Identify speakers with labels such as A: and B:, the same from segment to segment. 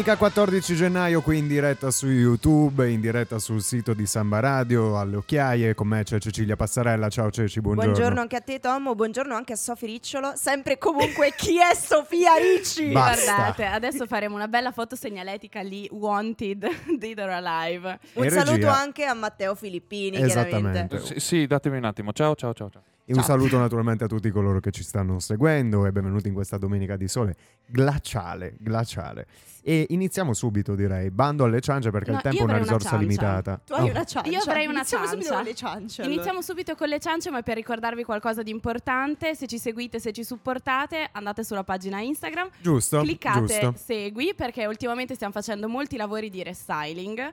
A: Domenica 14 gennaio qui in diretta su YouTube, in diretta sul sito di Samba Radio, alle occhiaie, con me c'è Cecilia Passarella, ciao Ceci, buongiorno.
B: Buongiorno anche a te Tom, buongiorno anche a Sofì Ricciolo, sempre comunque chi è Sofia Ricci?
A: Basta.
C: Guardate, adesso faremo una bella foto segnaletica lì, Wanted, Dead or Alive.
B: Un
A: E
B: saluto
A: regia.
B: anche a Matteo Filippini,
A: Esattamente.
B: chiaramente.
D: Sì, sì, datemi un attimo. Ciao, ciao, ciao. ciao.
A: E un
B: Ciao.
A: saluto naturalmente a tutti coloro che ci stanno seguendo e benvenuti in questa domenica di sole glaciale, glaciale. E iniziamo subito direi, bando alle ciance perché
C: No,
A: il tempo
C: io
A: è una
C: avrei una
A: risorsa
C: ciancia.
A: limitata.
B: Tu hai
A: Oh,
B: una ciancia.
C: Io avrei una
B: Iniziamo subito
C: ciancia.
B: con le ciance. allora.
C: Iniziamo subito con le ciance, ma per ricordarvi qualcosa di importante, se ci seguite, se ci supportate, andate sulla pagina Instagram,
A: Giusto?
C: cliccate
A: Giusto.
C: segui, perché ultimamente stiamo facendo molti lavori di restyling.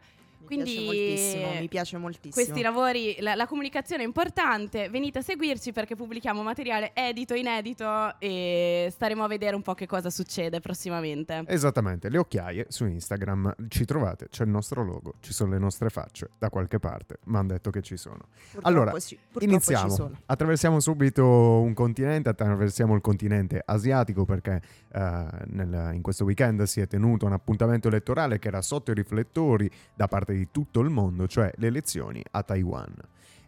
B: Mi
C: Quindi
B: piace moltissimo, mi piace moltissimo.
C: Questi lavori, la, la comunicazione è importante, venite a seguirci perché pubblichiamo materiale edito, inedito e staremo a vedere un po' che cosa succede prossimamente.
A: Esattamente, le occhiaie su Instagram ci trovate, c'è il nostro logo, ci sono le nostre facce da qualche parte, mi hanno detto che ci sono.
B: Purtroppo
A: allora,
B: ci
A: Iniziamo.
B: sono.
A: Attraversiamo subito un continente, attraversiamo il continente asiatico perché eh, nel- in questo weekend si è tenuto un appuntamento elettorale che era sotto i riflettori da parte di tutto il mondo, cioè le elezioni a Taiwan.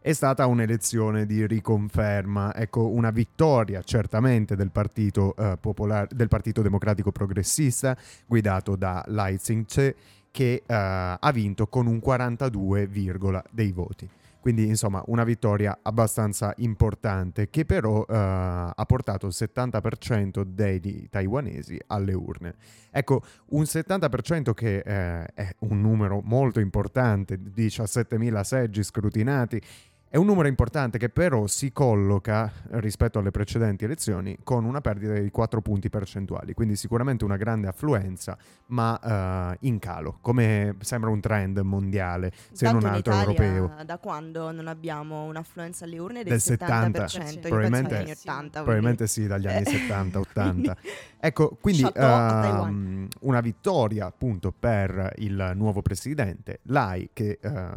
A: È stata un'elezione di riconferma, ecco una vittoria certamente del partito, eh, popolare, del partito democratico progressista guidato da Lai Ching-che che eh, ha vinto con un 42, dei voti. Quindi insomma una vittoria abbastanza importante che però eh, ha portato il 70% dei taiwanesi alle urne. Ecco, un 70% che eh, è un numero molto importante, 17.000 seggi scrutinati, è un numero importante che però si colloca rispetto alle precedenti elezioni con una perdita di 4 punti percentuali, quindi sicuramente una grande affluenza, ma eh, in calo, come sembra un trend mondiale, se
B: Tanto
A: non
B: in
A: altro
B: Italia,
A: europeo.
B: Da quando non abbiamo un'affluenza alle urne del,
A: Del 70,
B: 70%, io penso
A: probabilmente-
B: negli anni 80.
A: Probabilmente sì, dagli anni
B: Eh.
A: 70-80. Ecco, quindi
B: Taiwan.
A: una vittoria appunto per il nuovo presidente Lai che eh,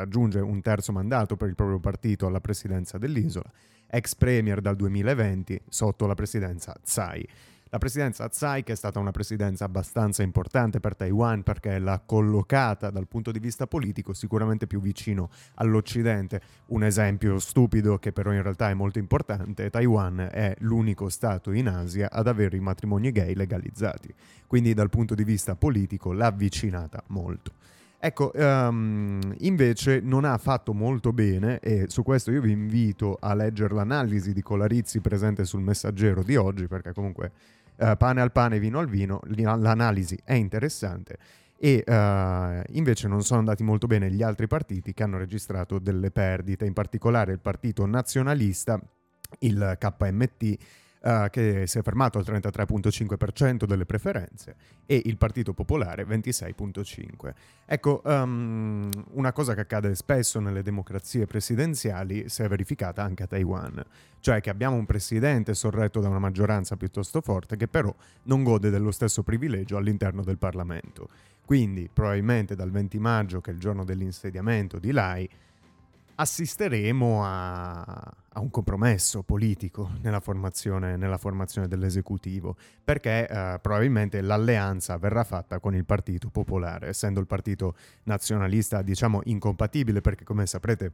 A: raggiunge un terzo mandato per il proprio partito alla presidenza dell'isola, ex premier dal 2020 sotto la presidenza Tsai. La presidenza Tsai che è stata una presidenza abbastanza importante per Taiwan perché l'ha collocata dal punto di vista politico sicuramente più vicino all'Occidente. Un esempio stupido che però in realtà è molto importante, Taiwan è l'unico stato in Asia ad avere i matrimoni gay legalizzati, quindi dal punto di vista politico l'ha avvicinata molto. Ecco, ehm, invece non ha fatto molto bene e su questo io vi invito a leggere l'analisi di Colarizzi presente sul messaggero di oggi perché comunque eh, pane al pane, vino al vino, li- l'analisi è interessante e eh, invece non sono andati molto bene gli altri partiti che hanno registrato delle perdite, in particolare il partito nazionalista, il KMT, eh, che si è fermato al 33,5% delle preferenze e il Partito Popolare 26,5%. Ecco, ehm, una cosa che accade spesso nelle democrazie presidenziali si è verificata anche a Taiwan, cioè che abbiamo un presidente sorretto da una maggioranza piuttosto forte che però non gode dello stesso privilegio all'interno del Parlamento. Quindi probabilmente dal 20 maggio, che è il giorno dell'insediamento di Lai, assisteremo a, a un compromesso politico nella formazione, nella formazione dell'esecutivo, perché eh, probabilmente l'alleanza verrà fatta con il Partito Popolare, essendo il partito nazionalista, diciamo, incompatibile, perché come saprete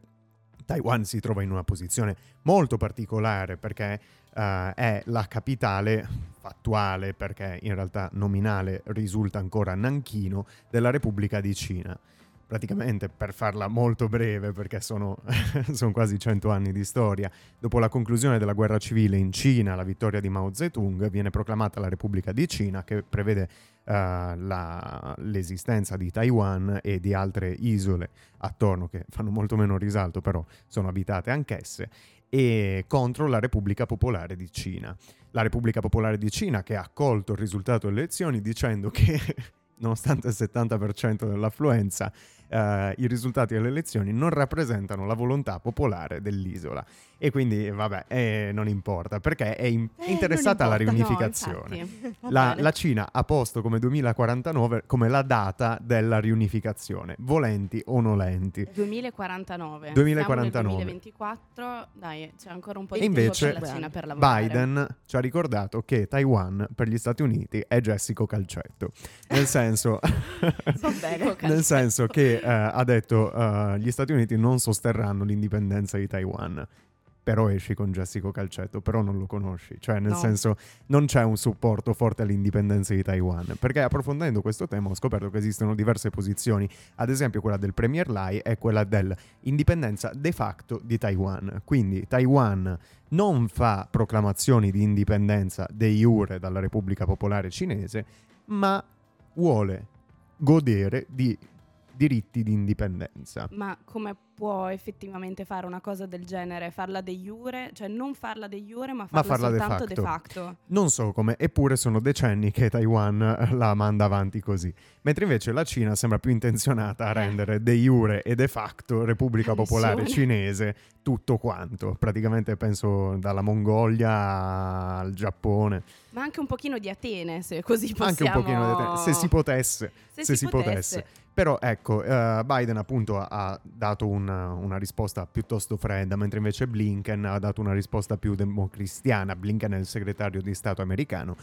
A: Taiwan si trova in una posizione molto particolare perché eh, è la capitale fattuale, perché in realtà nominale risulta ancora Nanchino, della Repubblica di Cina praticamente per farla molto breve, perché sono, sono quasi cento anni di storia, dopo la conclusione della guerra civile in Cina, la vittoria di Mao Zedong, viene proclamata la Repubblica di Cina che prevede eh, la- l'esistenza di Taiwan e di altre isole attorno che fanno molto meno risalto, però sono abitate anch'esse, e contro la Repubblica Popolare di Cina. La Repubblica Popolare di Cina che ha accolto il risultato delle elezioni dicendo che nonostante il 70% dell'affluenza, eh, i risultati delle elezioni non rappresentano la volontà popolare dell'isola. E quindi, vabbè, eh, non importa, perché è in-
B: Eh,
A: interessata alla
B: importa, no,
A: riunificazione.
C: Va
A: La, la Cina ha posto come 2049 come la data della riunificazione, volenti o nolenti.
C: 2049.
A: 2049.
C: Siamo nel 2024, dai, c'è ancora un po'
A: E
C: di
A: invece
C: tempo per la Cina per lavorare.
A: Biden ci ha ricordato che Taiwan per gli Stati Uniti è Jessico Calcetto. Nel senso, nel senso che eh, ha detto eh, gli Stati Uniti non sosterranno l'indipendenza di Taiwan. Però esci con Jessico Calcetto, però non lo conosci. Cioè, nel
C: No.
A: senso, non c'è un supporto forte all'indipendenza di Taiwan. Perché approfondendo questo tema ho scoperto che esistono diverse posizioni. Ad esempio, quella del Premier Lai è quella dell'indipendenza de facto di Taiwan. Quindi Taiwan non fa proclamazioni di indipendenza de jure dalla Repubblica Popolare Cinese, ma vuole godere di diritti di indipendenza.
C: Ma come può effettivamente fare una cosa del genere? Farla de jure? Cioè non farla de jure, ma farla,
A: farla de
C: soltanto de
A: facto.
C: facto.
A: Non so come, eppure sono decenni che Taiwan eh, la manda avanti così. Mentre invece la Cina sembra più intenzionata a rendere de jure e de facto Repubblica Popolare
C: Missione.
A: Cinese tutto quanto. Praticamente penso dalla Mongolia al Giappone.
C: Ma anche un pochino di Atene, se così possiamo...
A: Anche un pochino di te- se si potesse.
C: Se,
A: se
C: si,
A: si potesse. Però ecco, eh, Biden appunto ha, dato una, una risposta piuttosto fredda, mentre invece Blinken ha dato una risposta più democristiana. Blinken è il segretario di Stato americano.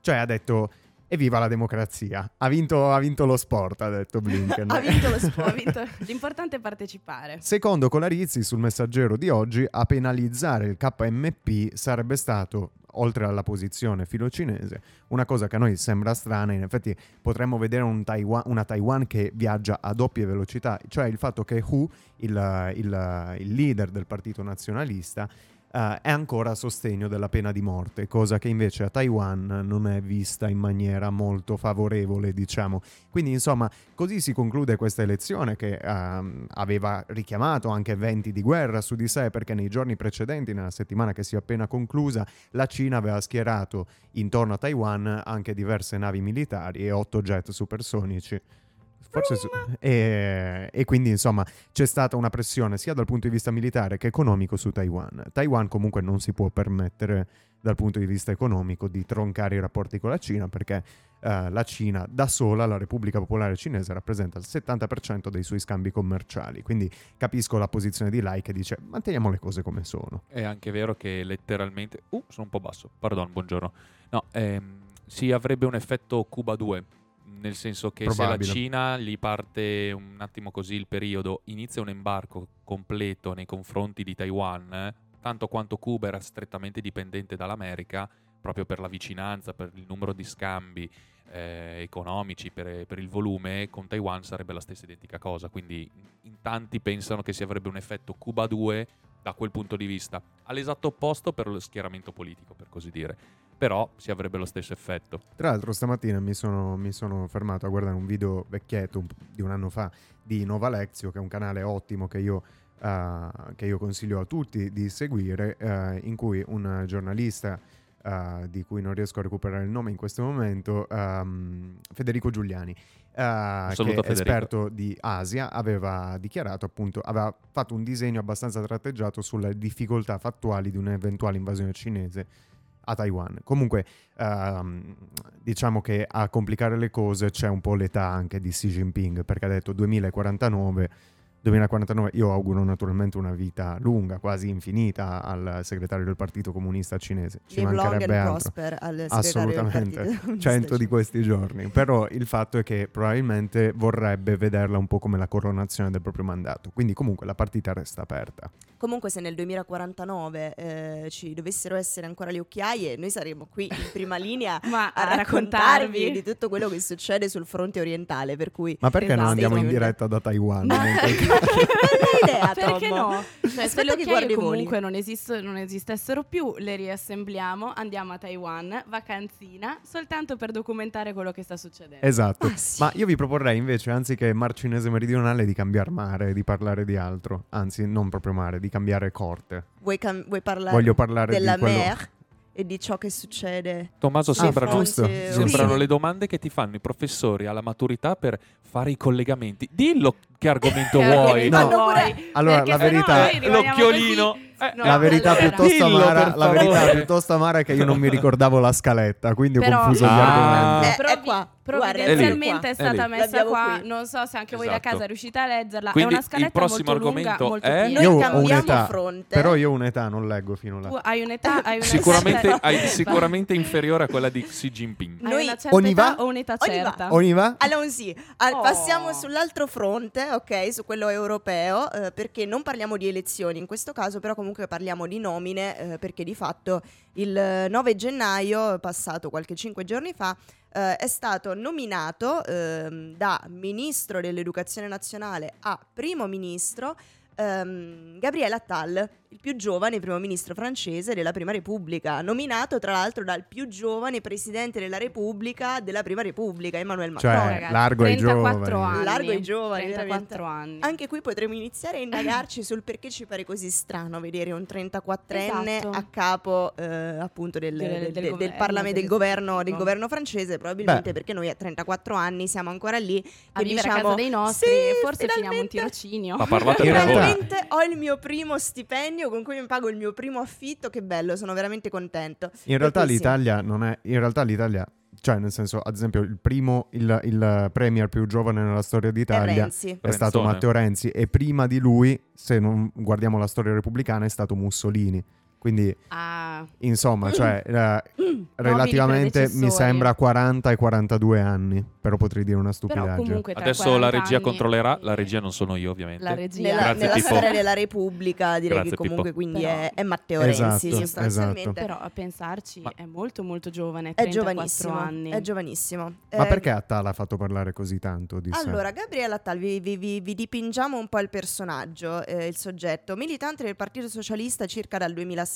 A: Cioè ha detto, evviva la democrazia. Ha vinto, ha vinto lo sport, ha detto Blinken.
B: Ha vinto lo sport.
C: Vinto- L'importante è partecipare.
A: Secondo Colarizzi, sul messaggero di oggi, a penalizzare il KMP sarebbe stato, oltre alla posizione filocinese, una cosa che a noi sembra strana. In effetti, potremmo vedere un Taiwan- una Taiwan che viaggia a doppie velocità, cioè il fatto che Hu, il, il- il leader del partito nazionalista, eh, è ancora a sostegno della pena di morte, cosa che invece a Taiwan non è vista in maniera molto favorevole, diciamo. Quindi, insomma, così si conclude questa elezione che ehm, aveva richiamato anche venti di guerra su di sé, perché nei giorni precedenti, nella settimana che si è appena conclusa, la Cina aveva schierato intorno a Taiwan anche diverse navi militari e otto jet supersonici. Forse su- e, e quindi insomma c'è stata una pressione sia dal punto di vista militare che economico su Taiwan. Taiwan comunque non si può permettere dal punto di vista economico di troncare i rapporti con la Cina perché eh, la Cina da sola, la Repubblica Popolare Cinese, rappresenta il 70% dei suoi scambi commerciali. Quindi capisco la posizione di Lai che dice manteniamo le cose come sono.
D: È anche vero che letteralmente... Uh, sono un po' basso, pardon, buongiorno. No, ehm, si avrebbe un effetto Cuba 2, nel senso che se
A: Probabile.
D: la Cina gli parte un attimo così il periodo, inizia un embarco completo nei confronti di Taiwan, tanto quanto Cuba era strettamente dipendente dall'America, proprio per la vicinanza, per il numero di scambi eh, economici, per, per il volume, con Taiwan sarebbe la stessa identica cosa. Quindi in tanti pensano che si avrebbe un effetto Cuba 2 da quel punto di vista, all'esatto opposto per lo schieramento politico, per così dire. Però si avrebbe lo stesso effetto.
A: Tra l'altro stamattina mi sono, mi sono fermato a guardare un video vecchietto un di un anno fa di Nova Lexio, che è un canale ottimo che io, eh, che io consiglio a tutti di seguire, eh, in cui un giornalista eh, di cui non riesco a recuperare il nome in questo momento, ehm, Federico Giuliani, che è
D: Federico.
A: esperto di Asia, aveva dichiarato appunto, aveva fatto un disegno abbastanza tratteggiato sulle difficoltà fattuali di un'eventuale invasione cinese a Taiwan. Comunque, ehm, diciamo che a complicare le cose c'è un po' l'età anche di Xi Jinping, perché ha detto 2049. 2049 io auguro naturalmente una vita lunga, quasi infinita al segretario del Partito Comunista Cinese. Ci
B: Live long
A: mancherebbe
B: and
A: altro.
B: prosper al segretario del
A: Assolutamente.
B: Partito Comunista
A: 100 di questi giorni. Però il fatto è che probabilmente vorrebbe vederla un po' come la coronazione del proprio mandato. Quindi comunque la partita resta aperta.
B: Comunque se nel 2049 eh, ci dovessero essere ancora le occhiaie, noi saremo qui in prima linea
C: Ma
B: a,
C: a,
B: raccontarvi di tutto quello che succede sul fronte orientale, per cui
A: Ma perché non
C: Esatto.
A: andiamo in diretta da Taiwan?
B: Bella idea,
C: Perché
B: Tom.
C: no? Cioè, se le
B: che
C: occhiaie comunque non, esisto- non esistessero più, le riassembliamo, andiamo a Taiwan, vacanzina, soltanto per documentare quello che sta succedendo.
A: Esatto.
B: Ah, sì.
A: Ma io vi proporrei invece, anziché mar cinese meridionale, di cambiare mare, di parlare di altro. Anzi, non proprio mare, di cambiare corte.
B: Vuoi, cam- vuoi parlare
A: Voglio parlare
B: della
A: di quello...
B: mer? E di ciò che succede.
D: Tommaso, sembrano, sembrano
B: Sì.
D: le domande che ti fanno i professori alla maturità per fare i collegamenti. Dillo che argomento
C: Che
D: vuoi.
C: argomento
A: No.
C: vuoi?
A: Allora, la verità-
C: rimaniamo
D: L'occhiolino.
C: così.
D: Eh,
C: No,
A: la verità
C: allora.
A: piuttosto amara, la verità piuttosto amara è che io non mi ricordavo la scaletta, quindi ho
C: Però-
A: confuso gli
D: Ah.
A: argomenti.
B: Eh, è
C: Provi-
B: qua.
C: Provvidenzialmente è,
D: È
C: stata messa qua.
B: qui.
C: Non so se anche voi da
D: Esatto.
C: casa riuscite a leggerla.
D: Quindi
C: è una scaletta
D: il prossimo
C: molto lunga,
D: argomento
C: molto
D: è-
C: piena.
A: Io
B: Noi
A: ho
B: cambiamo
A: un'età,
B: fronte.
A: però io ho un'età, non leggo fino
C: Tu
A: là.
C: hai un'età, hai una
D: Sicuramente, hai- sicuramente inferiore a quella di Xi Jinping.
C: Hai
B: Noi-
A: Ogni va?
C: età o un'età certa?
A: Ogni va?
B: Allora sì, Al-
C: Oh.
B: passiamo sull'altro fronte, ok, su quello europeo, eh, perché non parliamo di elezioni in questo caso, però comunque parliamo di nomine, eh, perché di fatto il eh, 9 gennaio, passato qualche cinque giorni fa, eh, è stato nominato ehm, da ministro dell'educazione nazionale a primo ministro ehm, Gabriele Attal, il più giovane primo ministro francese della Prima Repubblica, nominato tra l'altro dal più giovane presidente della Repubblica della Prima Repubblica, Emmanuel Macron.
A: Cioè,
C: ragazzi,
A: largo ai
C: 34
A: giovani.
C: anni.
B: Largo ai giovani,
C: 34 anni.
B: Anche qui potremmo iniziare a indagarci sul perché ci pare così strano vedere un 34enne
C: Esatto.
B: a capo eh, appunto del,
C: Del-
B: del-
C: del governo,
B: Parlamento, del
C: del-
B: governo, del governo francese, probabilmente
A: Beh.
B: perché noi a 34 anni siamo ancora lì
C: a
B: che
C: vivere a
B: diciamo,
C: casa dei nostri
B: "Sì,
C: e forse finiamo un tirocinio.
D: Ma parlate.
B: Finalmente ho il mio primo stipendio con cui mi pago il mio primo affitto, che bello, sono veramente contento.
A: In realtà
B: cui sì.
A: l'Italia non è. In realtà l'Italia. Cioè, nel senso, ad esempio, il primo, il, il premier più giovane nella storia
B: È
A: d'Italia
B: Renzi.
A: è stato. Matteo Renzi. E prima di lui, se non guardiamo la storia repubblicana, è stato Mussolini. Quindi,
C: Ah,
A: insomma, cioè, eh, relativamente mi sembra 40 e 42 anni. Però potrei dire una stupidaggine.
D: Adesso
C: 40
D: la regia
C: anni
D: controllerà. La regia non sono io, ovviamente.
C: La regia.
B: Nella,
D: Grazie,
B: nella storia della Repubblica direi
D: Grazie,
B: che comunque
D: Pippo.
B: quindi
C: Però-
B: è, è Matteo
A: Esatto,
B: Renzi sostanzialmente.
A: esatto.
C: Però a pensarci
D: Ma-
C: è molto molto giovane,
B: È
C: 34
B: giovanissimo,
C: anni.
B: è giovanissimo.
A: Ma
B: Eh,
A: perché Attal ha fatto parlare così tanto di sé?
B: Allora, Gabriele Attal, vi, vi- vi- vi dipingiamo un po' il personaggio, eh, il soggetto. Militante del Partito Socialista circa dal 2006,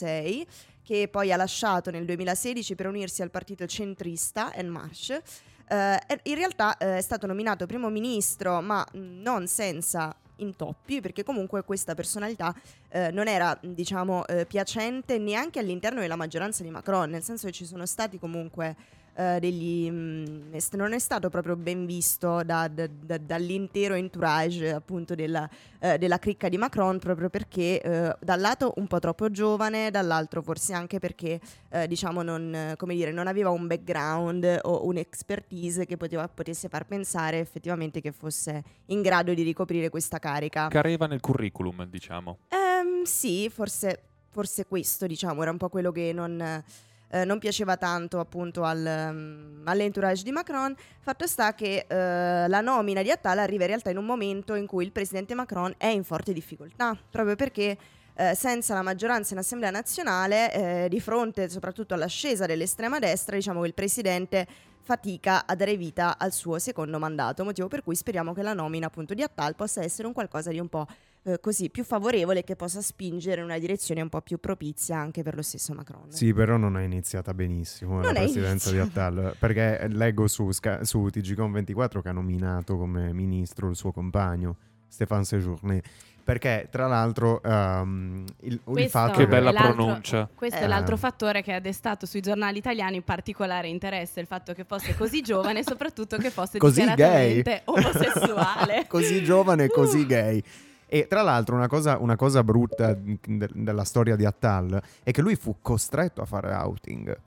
B: che poi ha lasciato nel 2016 per unirsi al partito centrista, En Marche. Eh, in realtà eh, è stato nominato primo ministro, ma mh, non senza intoppi, perché comunque questa personalità eh, non era, diciamo, eh, piacente neanche all'interno della maggioranza di Macron, nel senso che ci sono stati comunque eh, degli... mh, est- non è stato proprio ben visto da- da- da- dall'intero entourage appunto della, eh, della cricca di Macron proprio perché eh, dal lato un po' troppo giovane, dall'altro forse anche perché eh, diciamo non, come dire, non aveva un background o un'expertise che poteva, potesse far pensare effettivamente che fosse in grado di ricoprire questa carica.
D: Careva nel curriculum, diciamo.
B: Ehm, sì, forse, forse questo, diciamo, era un po' quello che non, eh, non piaceva tanto appunto al, um, all'entourage di Macron. Fatto sta che eh, la nomina di Attal arriva in realtà in un momento in cui il presidente Macron è in forte difficoltà, proprio perché eh, senza la maggioranza in Assemblea nazionale, eh, di fronte soprattutto all'ascesa dell'estrema destra, diciamo che il presidente fatica a dare vita al suo secondo mandato, motivo per cui speriamo che la nomina appunto di Attal possa essere un qualcosa di un po' eh, così più favorevole che possa spingere in una direzione un po' più propizia anche per lo stesso Macron.
A: Sì, però non è iniziata benissimo
B: Non
A: la presidenza di
B: iniziata.
A: Attal, perché leggo su, su TGCon24 che ha nominato come ministro il suo compagno, Stéphane Séjourné, perché tra l'altro ehm, il, il
C: Questo
A: fatto
D: Che
C: è
D: bella
C: l'altro-
D: pronuncia.
C: Questo
B: Eh.
C: è l'altro fattore che ha destato sui giornali italiani particolare interesse, il fatto che fosse così giovane e soprattutto che fosse
A: Così
C: dichiaratamente omosessuale.
A: così giovane e così
C: Uh.
A: gay. E tra l'altro una cosa, una cosa brutta de- della storia di Attal è che lui fu costretto a fare outing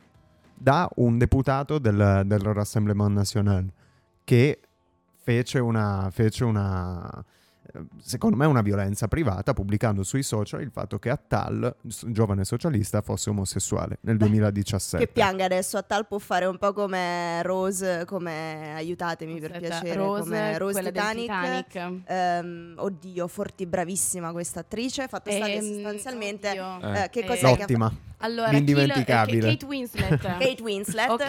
A: da un deputato del, del Rassemblement National che fece una, fece una, secondo me una violenza privata pubblicando sui social il fatto che Attal, giovane socialista, fosse omosessuale nel
B: Beh,
A: 2017.
B: Che pianga adesso, Attal può fare un po' come Rose, come aiutatemi per
C: Aspetta,
B: piacere,
C: Rose,
B: come Rose Titanic.
C: Titanic.
B: Ehm, oddio, forti, bravissima questa attrice. Fatto sta che
C: Ehm,
B: sostanzialmente.
D: Eh.
B: eh, che
C: Eh,
B: cos'è che ha
A: L'ottima.
C: Allora,
A: L'indimenticabile.
C: eh, Kate Winslet.
B: Kate Winslet,
C: Ok,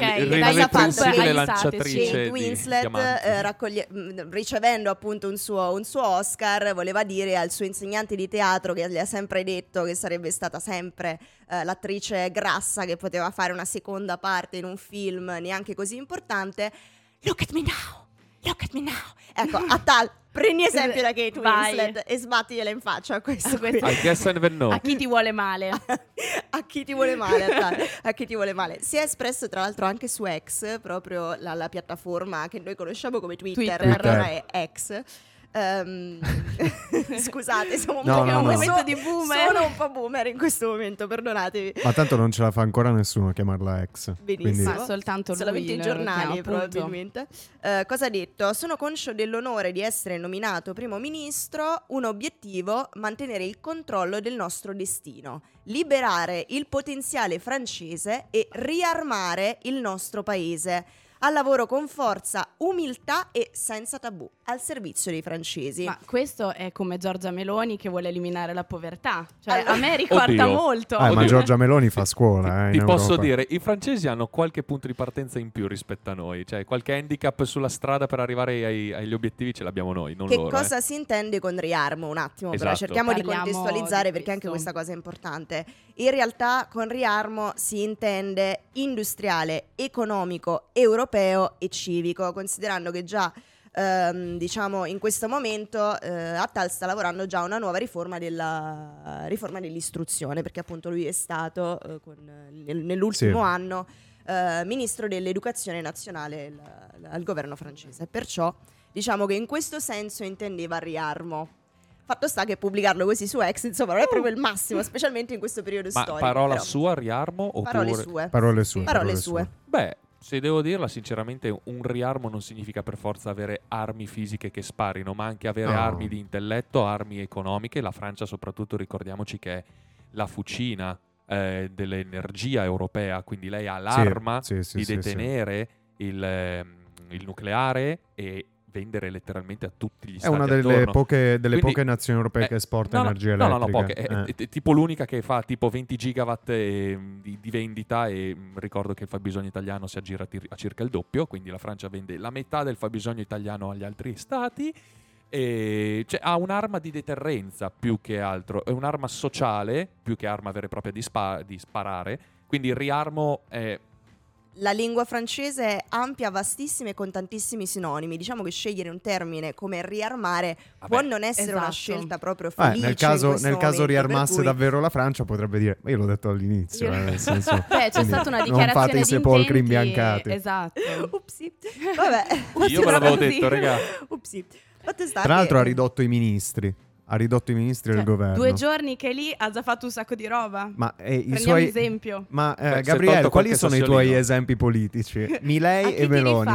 B: fatto?
C: Tube,
B: Kate-
D: lanciatrice
B: Winslet, eh, raccoglie- mh, ricevendo appunto un suo, un suo Oscar, voleva dire al suo insegnante di teatro che le ha sempre detto che sarebbe stata sempre eh, l'attrice grassa che poteva fare una seconda parte in un film neanche così importante. Look at me now! Look at me now. Ecco, a tal, prendi esempio da Kate
C: Vai.
B: Winslet e sbattigliela in faccia a questo qui.
C: Questo-
D: I guess I never know.
C: A chi ti vuole male?
B: a chi ti vuole male, a, tal- a chi ti vuole male. Si è espresso tra l'altro anche su X, proprio la, la piattaforma che noi conosciamo come Twitter,
C: Twitter.
B: ma ora è X. Ehm, scusate, siamo un
A: No,
B: po'
A: no,
B: un
A: no.
B: momento di boomer. Sono un po' boomer in questo momento, perdonatevi.
A: Ma tanto non ce la fa ancora nessuno a chiamarla ex.
B: Benissimo.
A: Quindi-
C: Ma soltanto lui
B: Solamente i giornali,
C: chiama,
B: probabilmente. Eh, cosa ha detto? Sono conscio dell'onore di essere nominato primo ministro. Un obiettivo: mantenere il controllo del nostro destino, liberare il potenziale francese e riarmare il nostro paese. Al lavoro con forza, umiltà e senza tabù, al servizio dei francesi.
C: Ma questo è come Giorgia Meloni che vuole eliminare la povertà. Cioè,
B: Allora-
C: a me ricorda
D: Oddio.
C: molto.
A: Eh, ma. Giorgia Meloni fa scuola, eh,
D: Ti posso
A: Europa.
D: dire, i francesi hanno qualche punto di partenza in più rispetto a noi, cioè qualche handicap sulla strada per arrivare ai- agli obiettivi ce l'abbiamo noi, non
B: Che
D: loro.
B: cosa
D: eh.
B: si intende con riarmo? Un attimo, però
D: Esatto.
B: cerchiamo di
C: Parliamo
B: contestualizzare
C: di
B: perché anche questa cosa è importante. In realtà con riarmo si intende industriale, economico, europeo e civico, considerando che già ehm, diciamo in questo momento eh, Attal sta lavorando già a una nuova riforma, della, riforma dell'istruzione, perché appunto lui è stato eh, con- nel- nell'ultimo
A: Sì.
B: anno eh, ministro dell'educazione nazionale il- al governo francese. Perciò diciamo che in questo senso intendeva riarmo. Fatto sta che pubblicarlo così su X, insomma, non è proprio il massimo, specialmente in questo periodo
D: Ma
B: storico.
D: parola
B: però.
D: sua, riarmo? Oppure...
B: Parole sue.
A: Parole sue.
B: Parole sue.
D: Beh, se devo dirla sinceramente, un riarmo non significa per forza avere armi fisiche che sparino, ma anche avere
A: No.
D: armi di intelletto, armi economiche. La Francia, soprattutto, ricordiamoci che è la fucina eh, dell'energia europea, quindi lei ha l'arma
A: sì, sì,
D: di
A: sì, sì.
D: detenere Il, ehm, il nucleare e vendere letteralmente a tutti gli
A: È
D: stati
A: una delle,
D: attorno.
A: poche, delle
D: Quindi-
A: poche nazioni europee
D: Eh,
A: che esporta
D: no, no,
A: energia
D: no,
A: elettrica.
D: No, no, poche. È,
A: Eh.
D: è- è tipo l'unica che fa tipo 20 gigawatt eh, di, di vendita e mh, ricordo che il fabbisogno italiano si aggira a circa il doppio, quindi la Francia vende la metà del fabbisogno italiano agli altri stati. E cioè, ha un'arma di deterrenza più che altro, è un'arma sociale più che arma vera e propria di, spa- di sparare. Quindi il riarmo è
B: La lingua francese è ampia, vastissima e con tantissimi sinonimi. Diciamo che scegliere un termine come riarmare
D: Vabbè,
B: può non essere una
C: esatto.
B: scelta proprio
A: Eh,
B: felice.
A: nel
B: in
A: caso, nel caso
B: momento,
A: riarmasse
B: cui-
A: davvero la Francia potrebbe dire, ma io l'ho detto all'inizio, eh, nel senso,
C: Beh, c'è
A: quindi
C: stata una
A: non
C: dichiarazione
A: fate i sepolcri imbiancati.
C: Esatto.
B: Upsi. Vabbè.
D: Io ve l'avevo
C: così.
D: detto, raga.
B: Upsi.
A: Tra l'altro
B: che-
A: ha ridotto i ministri, ha ridotto i ministri
C: Cioè,
A: del governo.
C: Due giorni che lì ha già fatto un sacco di roba.
A: Ma eh, i suoi...
C: esempio.
A: Ma eh,
D: Beh,
A: Gabriele, quali sono i tuoi esempi politici? Milei e Meloni.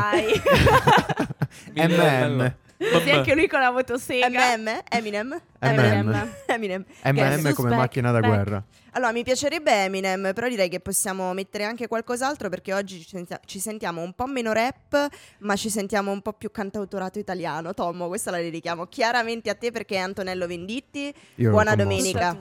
A: MM.
C: Sì, anche lui con la motosega.
B: MM, Eminem,
A: MM.
B: Eminem.
A: MM
B: Che è
A: come macchina da
C: back.
A: guerra.
B: Allora, mi piacerebbe Eminem, però direi che possiamo mettere anche qualcos'altro perché oggi ci, sentia- ci sentiamo un po' meno rap, ma ci sentiamo un po' più cantautorato italiano. Tommo, questa la dedichiamo chiaramente a te perché è Antonello Venditti.
A: Io
B: Buona domenica.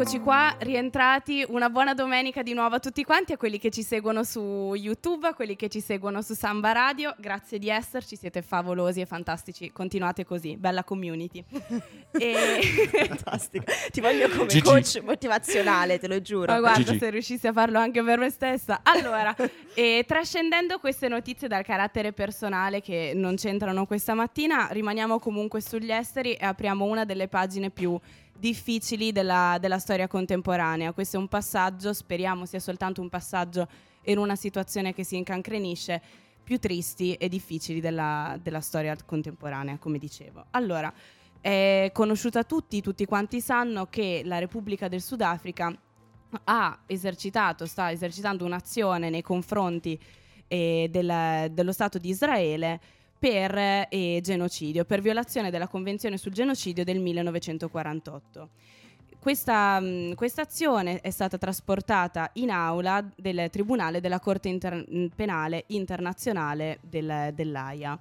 C: Eccoci qua, rientrati. Una buona domenica di nuovo a tutti quanti, a quelli che ci seguono su YouTube, a quelli che ci seguono su Samba Radio. Grazie di esserci, siete favolosi e fantastici. Continuate così, bella community. e...
B: Fantastico. Ti voglio come
D: Gigi.
B: coach motivazionale, te lo giuro.
C: Ma guarda,
D: Gigi.
C: se riuscissi a farlo anche per me stessa. Allora, e trascendendo queste notizie dal carattere personale che non c'entrano questa mattina, rimaniamo comunque sugli esteri e apriamo una delle pagine più difficili della, della storia contemporanea. Questo è un passaggio, speriamo sia soltanto un passaggio in una situazione che si incancrenisce, più tristi e difficili della, della storia contemporanea, come dicevo. Allora, è conosciuta a tutti, tutti quanti sanno che la Repubblica del Sudafrica ha esercitato, sta esercitando un'azione nei confronti eh, del- dello Stato di Israele per eh, genocidio, per violazione della Convenzione sul genocidio del 1948. Questa mh, questa azione è stata trasportata in aula del Tribunale della Corte Inter- Penale Internazionale del- dell'AIA.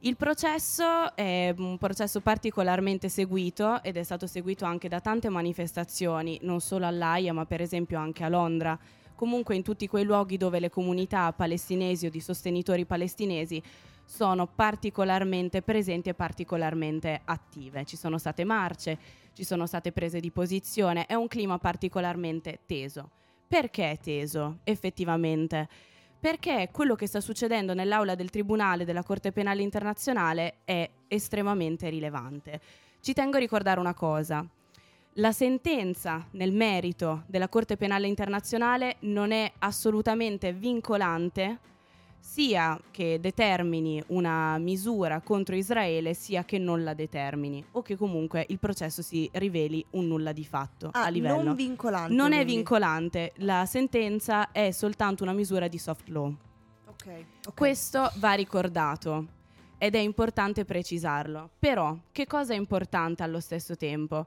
C: Il processo è un processo particolarmente seguito ed è stato seguito anche da tante manifestazioni, non solo all'AIA ma per esempio anche a Londra, comunque in tutti quei luoghi dove le comunità palestinesi o di sostenitori palestinesi sono particolarmente presenti e particolarmente attive. Ci sono state marce, ci sono state prese di posizione, è un clima particolarmente teso. Perché è teso, effettivamente? Perché quello che sta succedendo nell'aula del Tribunale della Corte Penale Internazionale è estremamente rilevante. Ci tengo a ricordare una cosa. La sentenza nel merito della Corte Penale Internazionale non è assolutamente vincolante sia che determini una misura contro Israele sia che non la determini o che comunque il processo si riveli un nulla di fatto
B: ah,
C: a livello.
B: Non vincolante.
C: Non
B: quindi.
C: è vincolante, la sentenza è soltanto una misura di soft law.
B: Okay, ok.
C: Questo va ricordato ed è importante precisarlo. Però, che cosa è importante allo stesso tempo?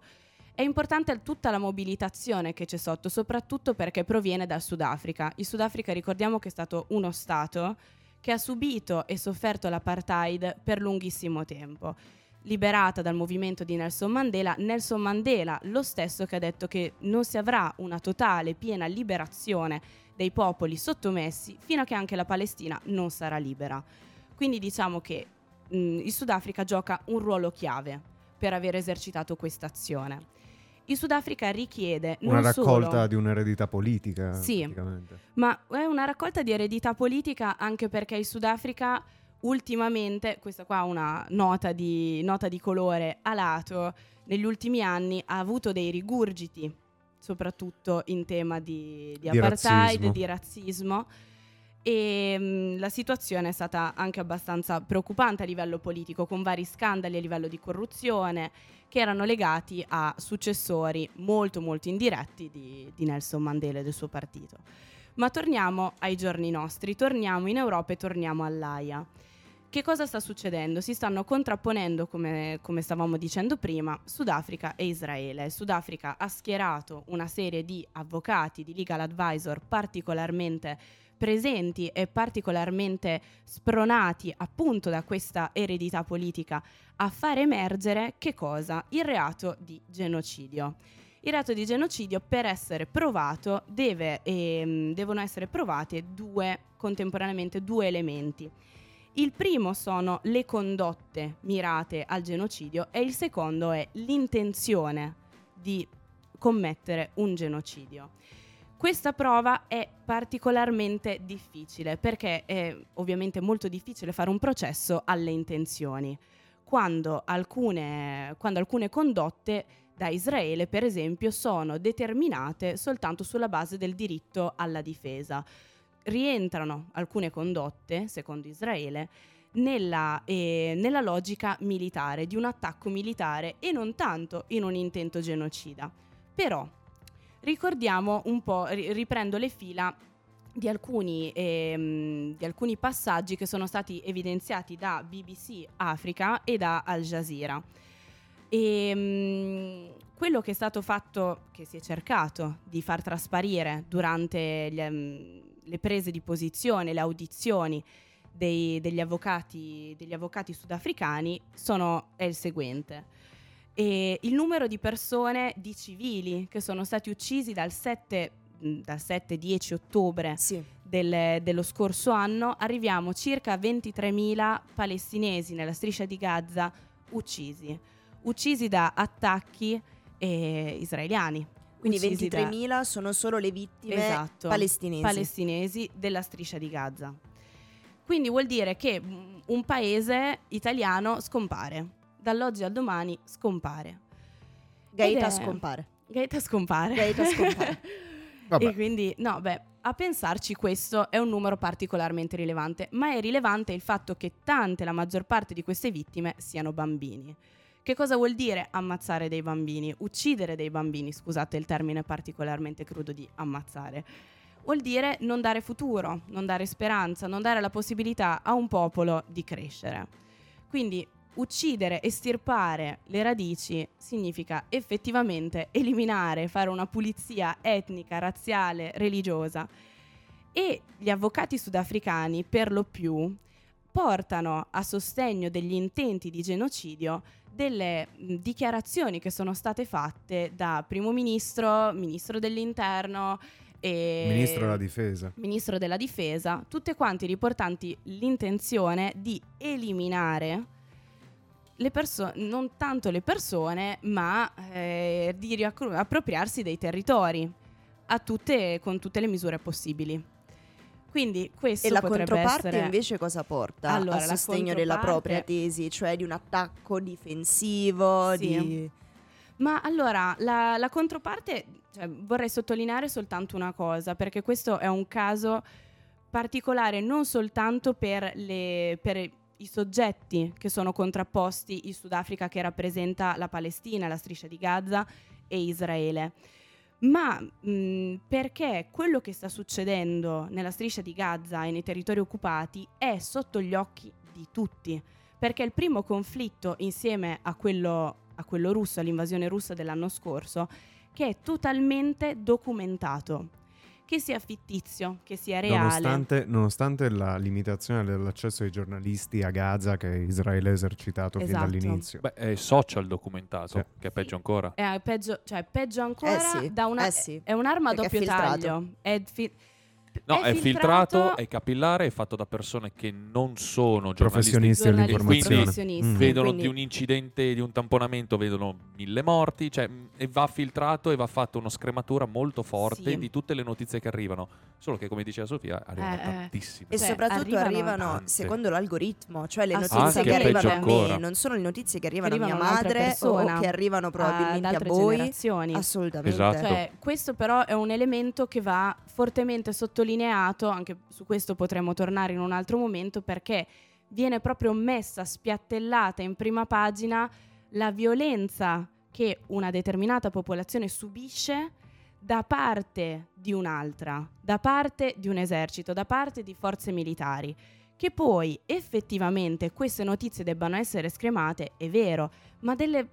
C: È importante tutta la mobilitazione che c'è sotto, soprattutto perché proviene dal Sudafrica. Il Sudafrica ricordiamo che è stato uno Stato che ha subito e sofferto l'apartheid per lunghissimo tempo. Liberata dal movimento di Nelson Mandela, Nelson Mandela, lo stesso che ha detto che non si avrà una totale, piena liberazione dei popoli sottomessi fino a che anche la Palestina non sarà libera. Quindi diciamo che mh, il Sudafrica gioca un ruolo chiave per aver esercitato questa azione il Sudafrica richiede
A: una raccolta
C: solo,
A: di un'eredità politica.
C: Sì, ma è una raccolta di eredità politica anche perché il Sudafrica ultimamente, questa qua è una nota di, nota di colore a lato, negli ultimi anni ha avuto dei rigurgiti, soprattutto in tema di, di, di apartheid, razzismo. di razzismo e mh, mm, la situazione è stata anche abbastanza preoccupante a livello politico, con vari scandali a livello di corruzione che erano legati a successori molto molto indiretti di, di Nelson Mandela e del suo partito. Ma torniamo ai giorni nostri, torniamo in Europa e torniamo all'AIA. Che cosa sta succedendo? Si stanno contrapponendo, come, come, stavamo dicendo prima, Sudafrica e Israele. Sudafrica ha schierato una serie di avvocati, di legal advisor particolarmente presenti e particolarmente spronati appunto da questa eredità politica a far emergere che cosa? Il reato di genocidio. Il reato di genocidio per essere provato deve, ehm, devono essere provate due, contemporaneamente due elementi. Il primo sono le condotte mirate al genocidio e il secondo è l'intenzione di commettere un genocidio. Questa prova è particolarmente difficile perché è ovviamente molto difficile fare un processo alle intenzioni. Quando alcune, quando alcune condotte da Israele, per esempio, sono determinate soltanto sulla base del diritto alla difesa. Rientrano alcune condotte, secondo Israele, nella, eh, nella, logica militare, di un attacco militare e non tanto in un intento genocida. Però ricordiamo un po', riprendo le fila di alcuni, ehm, di alcuni, passaggi che sono stati evidenziati da BBC Africa e da Al Jazeera. E, ehm, quello che è stato fatto, che si è cercato di far trasparire durante gli, um, le prese di posizione, le audizioni dei, degli, avvocati, degli avvocati sudafricani, sono, è il seguente e il numero di persone, di civili che sono stati uccisi dal 7 dal 7-10 ottobre sì. del, dello scorso anno, arriviamo circa a 23.000 palestinesi nella striscia di Gaza uccisi, uccisi da attacchi eh, israeliani.
B: Quindi 23.000 da... sono solo le vittime esatto, palestinesi.
C: palestinesi della striscia di Gaza. Quindi vuol dire che un paese italiano scompare dall'oggi al domani scompare.
B: Gaeta è... scompare.
C: Gaeta scompare.
B: Gaeta scompare.
C: e quindi, no, beh, a pensarci questo è un numero particolarmente rilevante, ma è rilevante il fatto che tante, la maggior parte di queste vittime siano bambini. Che cosa vuol dire ammazzare dei bambini? Uccidere dei bambini, scusate il termine particolarmente crudo di ammazzare. Vuol dire non dare futuro, non dare speranza, non dare la possibilità a un popolo di crescere. Quindi uccidere, estirpare le radici significa effettivamente eliminare, fare una pulizia etnica, razziale, religiosa. E gli avvocati sudafricani, per lo più, portano a sostegno degli intenti di genocidio delle dichiarazioni che sono state fatte da primo ministro, ministro dell'interno e
A: Ministro della difesa.
C: ministro della difesa, tutte quanti riportanti l'intenzione di eliminare perso- non tanto le persone, ma eh, di riaccru- appropriarsi dei territori a tutte- con tutte le misure possibili. Quindi questo
B: E la controparte
C: essere...
B: invece cosa porta
C: Allora,
B: a sostegno della
C: controparte-
B: propria tesi, cioè di un attacco difensivo,
C: Sì.
B: di...
C: Ma allora, la, la controparte, cioè, vorrei sottolineare soltanto una cosa, perché questo è un caso particolare non soltanto per, le- per i soggetti che sono contrapposti, il Sudafrica che rappresenta la Palestina, la striscia di Gaza e Israele, ma mh, perché quello che sta succedendo nella striscia di Gaza e nei territori occupati è sotto gli occhi di tutti, perché il primo conflitto insieme a quello, a quello russo, all'invasione russa dell'anno scorso, che è totalmente documentato, che sia fittizio, che sia reale.
A: Nonostante, nonostante la limitazione dell'accesso ai giornalisti a Gaza che Israele ha esercitato fin
C: Esatto.
A: dall'inizio.
D: Beh, è social documentato,
A: Sì.
D: che è peggio ancora.
C: È peggio, cioè peggio ancora
B: Eh sì,
C: da una,
B: eh sì.
C: è un'arma a doppio taglio. È, fi-
D: No, è, filtrato,
C: filtrato
D: è capillare, è fatto da persone che non sono giornalisti.
A: Professionisti dell'informazione.
C: professionisti.
A: Mm.
D: Vedono
C: Quindi-
D: di un incidente, di un tamponamento, vedono mille morti, cioè, mh, e va filtrato e va fatta una scrematura molto forte
C: Sì.
D: di tutte le notizie che arrivano. Solo che, come diceva Sofia, arrivano
C: Eh, eh.
D: tantissime.
B: E
C: Cioè,
B: soprattutto
C: arrivano
B: arrivano,
D: tante.
B: secondo l'algoritmo, cioè le notizie
C: Assolutamente.
B: che arrivano a me
D: ancora.
B: non sono le notizie che arrivano,
C: arrivano
B: a mia madre
C: persona,
B: o che arrivano probabilmente
C: ad
B: a
C: altre
B: voi.
C: generazioni.
B: Assolutamente.
D: Esatto.
C: Cioè, questo però è un elemento che va fortemente sottolineato, anche su questo potremo tornare in un altro momento, perché viene proprio messa spiattellata in prima pagina la violenza che una determinata popolazione subisce da parte di un'altra, da parte di un esercito, da parte di forze militari. Che poi effettivamente queste notizie debbano essere scremate, è vero, ma delle,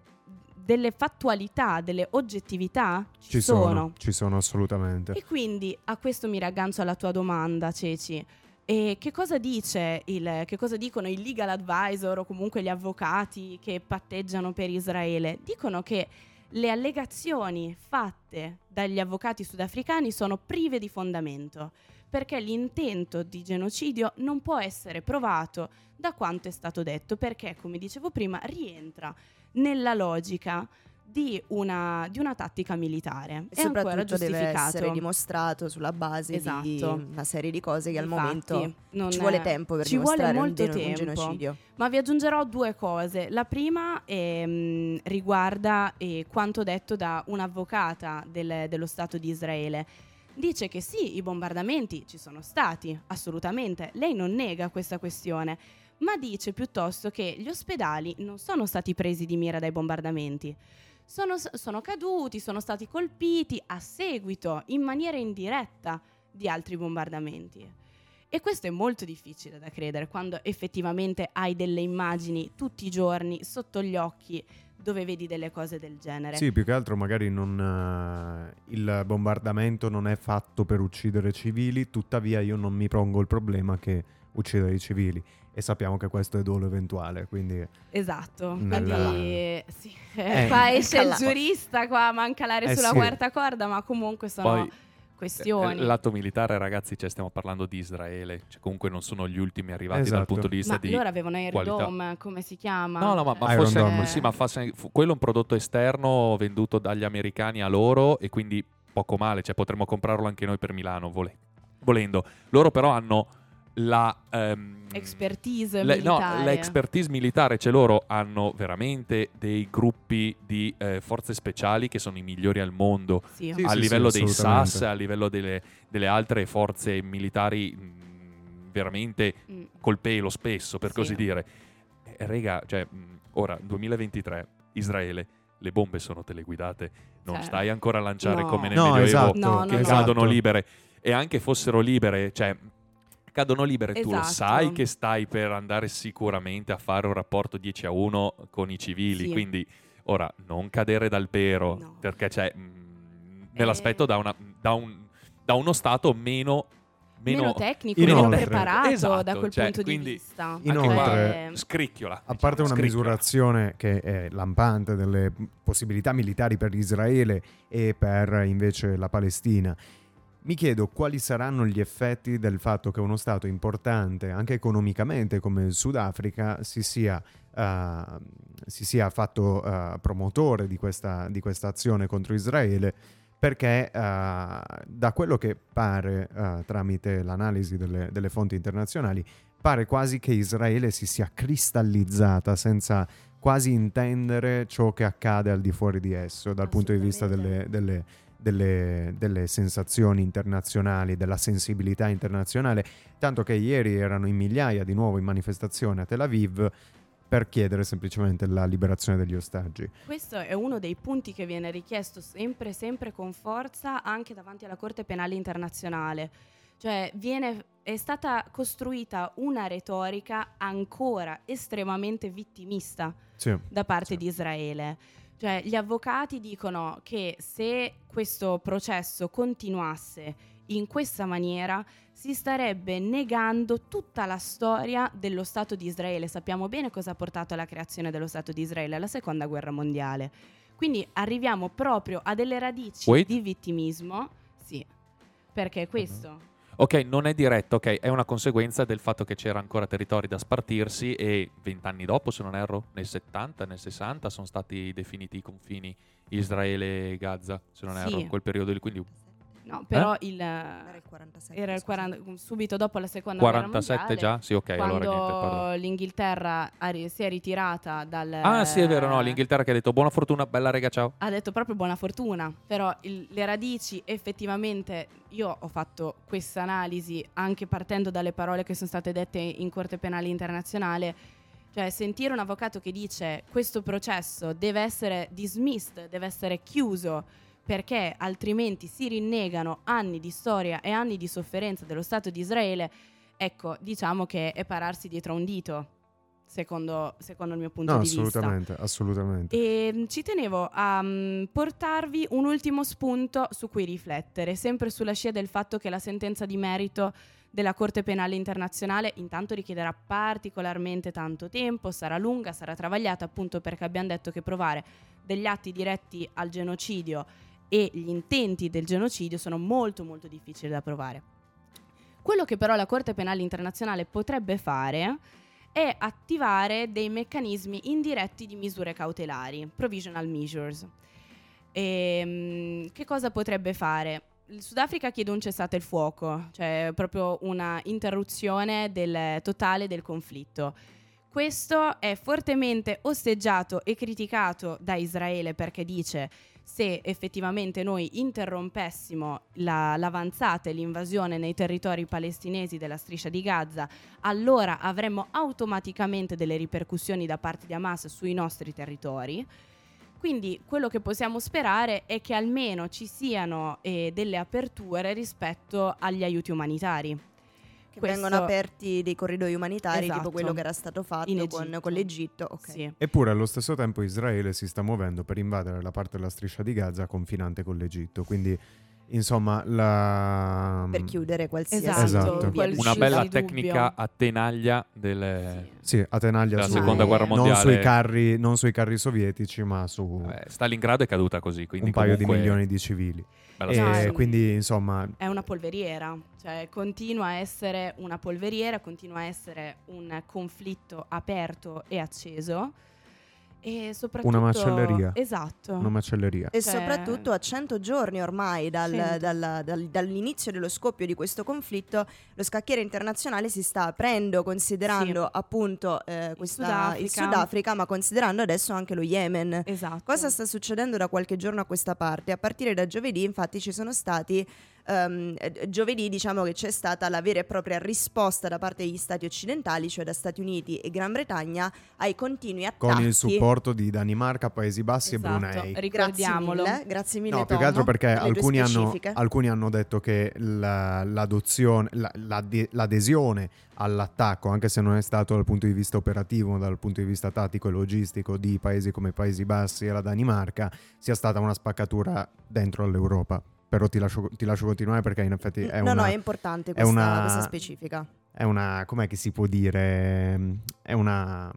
C: delle fattualità, delle oggettività ci,
A: Ci sono, ci sono assolutamente.
C: E quindi a questo mi raggancio alla tua domanda, Ceci. E che cosa dice il, che cosa dicono i legal advisor o comunque gli avvocati che patteggiano per Israele? Dicono che le allegazioni fatte dagli avvocati sudafricani sono prive di fondamento, perché l'intento di genocidio non può essere provato da quanto è stato detto, perché, come dicevo prima, rientra nella logica di una, di una tattica militare.
B: E
C: ancora
B: soprattutto deve essere dimostrato sulla base di
C: Esatto.
B: una serie di cose che al
C: Infatti,
B: momento
C: non
B: ci vuole tempo per
C: ci vuole
B: dimostrare un
C: molto
B: un,
C: tempo.
B: genocidio.
C: Ma vi aggiungerò due cose. La prima ehm, riguarda eh, quanto detto da un'avvocata del- dello Stato di Israele. Dice che sì, i bombardamenti ci sono stati, assolutamente. Lei non nega questa questione, ma dice piuttosto che gli ospedali non sono stati presi di mira dai bombardamenti. Sono, sono caduti, sono stati colpiti a seguito, in maniera indiretta, di altri bombardamenti. E questo è molto difficile da credere quando effettivamente hai delle immagini tutti i giorni sotto gli occhi dove vedi delle cose del genere.
A: Sì, più che altro magari non, eh, il bombardamento non è fatto per uccidere civili, tuttavia io non mi pongo il problema che uccidere i civili e sappiamo che questo è dolo eventuale, quindi
C: Esatto,
A: Nella-
C: quindi sì.
A: Eh,
C: qua esce il giurista qua a mancalare
A: Eh
C: sulla
A: sì.
C: quarta corda, ma comunque sono
D: Poi
C: questioni.
D: eh, lato militare, ragazzi, cioè, stiamo parlando di Israele, cioè, comunque non sono gli ultimi arrivati dal
A: Esatto.
D: punto di vista
C: ma
D: di
C: loro avevano Air
D: qualità.
C: Dome, come si chiama?
D: No, no, ma, ma forse,
A: Dome.
D: sì, ma fa sen- fu- quello è un prodotto esterno venduto dagli americani a loro e quindi poco male, cioè potremmo comprarlo anche noi per Milano, vole- volendo. Loro però hanno la... ehm,
C: expertise
D: le- no,
C: militare.
D: l'expertise militare, cioè loro hanno veramente dei gruppi di eh, forze speciali che sono i migliori al mondo
C: Sì.
A: Sì,
D: a
A: sì,
D: livello
A: sì,
D: dei. SAS, a livello delle, delle altre forze militari mh, veramente
C: Mm.
D: col pelo spesso, per
C: Sì.
D: così dire. Eh, rega, cioè, mh, ora, 2023, Israele, le bombe sono teleguidate, non
C: Cioè,
D: stai ancora a lanciare
C: no.
D: come nel
A: No,
D: Medioevo
A: esatto,
C: No, no,
D: che
C: no.
D: cadono libere. E anche fossero libere, cioè, cadono libere, tu lo
C: Esatto.
D: sai che stai per andare sicuramente a fare un rapporto 10 a 1 con i civili,
C: Sì.
D: quindi ora non cadere dal pero,
C: No.
D: perché c'è... mh, me l'aspetto
C: Eh.
D: da, una- da un- da uno stato meno...
C: Meno,
D: meno
C: tecnico,
A: Inoltre-
C: meno preparato
D: Esatto,
C: da quel
D: cioè,
C: punto
D: quindi-
C: di vista.
A: Inoltre-
D: qua, scricchiola.
A: A parte
D: diciamo,
A: una
D: scricchiola.
A: misurazione che è lampante delle possibilità militari per Israele e per invece la Palestina, mi chiedo quali saranno gli effetti del fatto che uno Stato importante, anche economicamente come il Sudafrica, si sia, uh, si sia fatto uh, promotore di questa, di questa, azione contro Israele, perché uh, da quello che pare tramite l'analisi delle, delle fonti internazionali, pare quasi che Israele si sia cristallizzata senza quasi intendere ciò che accade al di fuori di esso dal punto di vista delle, delle delle, delle, sensazioni internazionali, della sensibilità internazionale, tanto che ieri erano in migliaia di nuovo in manifestazione a Tel Aviv per chiedere semplicemente la liberazione degli ostaggi.
C: Questo è uno dei punti che viene richiesto sempre, sempre con forza anche davanti alla Corte Penale Internazionale. Cioè viene, è stata costruita una retorica ancora estremamente vittimista sì, da parte sì. di Israele. Cioè, gli avvocati dicono che se questo processo continuasse in questa maniera, si starebbe negando tutta la storia dello Stato di Israele. Sappiamo bene cosa ha portato alla creazione dello Stato di Israele, alla seconda guerra mondiale. Quindi arriviamo proprio a delle radici Wait. di vittimismo. Sì, perché questo.
D: Ok, non è diretto, ok, è una conseguenza del fatto che c'era ancora territori da spartirsi e vent'anni dopo, se non erro, nel 70, nel 60 sono stati definiti i confini Israele e Gaza, se non sì. erro, in quel periodo lì, quindi
C: No, però eh? il, era il 47. Era il 40, subito dopo la seconda
D: 47
C: guerra
D: già? Sì, ok,
C: allora
D: niente,
C: l'Inghilterra si è ritirata dal
D: Ah, sì, è vero, no, l'Inghilterra che ha detto buona fortuna, bella rega, ciao.
C: Ha detto proprio buona fortuna, però il, le radici effettivamente io ho fatto questa analisi anche partendo dalle parole che sono state dette in Corte Penale Internazionale cioè sentire un avvocato che dice questo processo deve essere dismissed, deve essere chiuso perché altrimenti si rinnegano anni di storia e anni di sofferenza dello Stato di Israele, ecco, diciamo che è pararsi dietro a un dito. Secondo, secondo il mio punto
A: no,
C: di
A: assolutamente,
C: vista.
A: Assolutamente,
C: E mm, ci tenevo a um, portarvi un ultimo spunto su cui riflettere, sempre sulla scia del fatto che la sentenza di merito della Corte Penale Internazionale intanto richiederà particolarmente tanto tempo, sarà lunga, sarà travagliata appunto perché abbiamo detto che provare degli atti diretti al genocidio e gli intenti del genocidio sono molto molto difficili da provare. Quello che però la Corte Penale Internazionale potrebbe fare è attivare dei meccanismi indiretti di misure cautelari, provisional measures. E, ehm, che cosa potrebbe fare? Il Sudafrica chiede un cessate il fuoco, cioè proprio una interruzione del, totale del conflitto. Questo è fortemente osteggiato e criticato da Israele perché dice se effettivamente noi interrompessimo la, l'avanzata e l'invasione nei territori palestinesi della striscia di Gaza, allora avremmo automaticamente delle ripercussioni da parte di Hamas sui nostri territori. Quindi quello che possiamo sperare è che almeno ci siano eh, delle aperture rispetto agli aiuti umanitari
B: che Questo... vengono aperti dei corridoi umanitari, esatto. tipo quello che era stato fatto con, con, l'Egitto. Okay.
A: Sì. Eppure allo stesso tempo Israele si sta muovendo per invadere la parte della striscia di Gaza confinante con l'Egitto. Quindi insomma la...
B: per chiudere qualsiasi
A: esatto.
D: Qualsiasi una bella dubbio. tecnica a tenaglia delle...
A: sì, a tenaglia
D: della su... seconda guerra mondiale.
A: non sui, carri, non sui carri sovietici ma su
D: eh, Stalingrado è caduta così un
A: paio di milioni di civili. e quindi insomma
C: è una polveriera cioè continua a essere una polveriera continua a essere un conflitto aperto e acceso e soprattutto...
A: Una macelleria.
C: Esatto.
A: Una macelleria.
B: E cioè... soprattutto a 100 giorni ormai dal, dal, dal, dall'inizio dello scoppio di questo conflitto, lo scacchiere internazionale si sta aprendo considerando sì. appunto eh, questa, il, Sudafrica. il, Sudafrica. ma considerando adesso anche lo Yemen.
C: Esatto.
B: Cosa sta succedendo da qualche giorno a questa parte? A partire da giovedì infatti ci sono stati um, giovedì diciamo che c'è stata la vera e propria risposta da parte degli stati occidentali, cioè da Stati Uniti e Gran Bretagna, ai continui attacchi.
A: Con il supporto di Danimarca, Paesi Bassi
C: esatto,
A: e Brunei.
C: Ricordiamolo.
B: Grazie mille, grazie mille
A: No,
B: Tom,
A: più che altro perché alcuni hanno, alcuni hanno, detto che la, l'adozione, la, l'adesione all'attacco, anche se non è stato dal punto di vista operativo, dal punto di vista tattico e logistico di paesi come i Paesi Bassi e la Danimarca, sia stata una spaccatura dentro all'Europa però ti lascio, ti lascio, continuare perché in effetti è
B: no,
A: una...
B: No, è importante questa, è una, questa specifica.
A: È una... com'è che si può dire? È una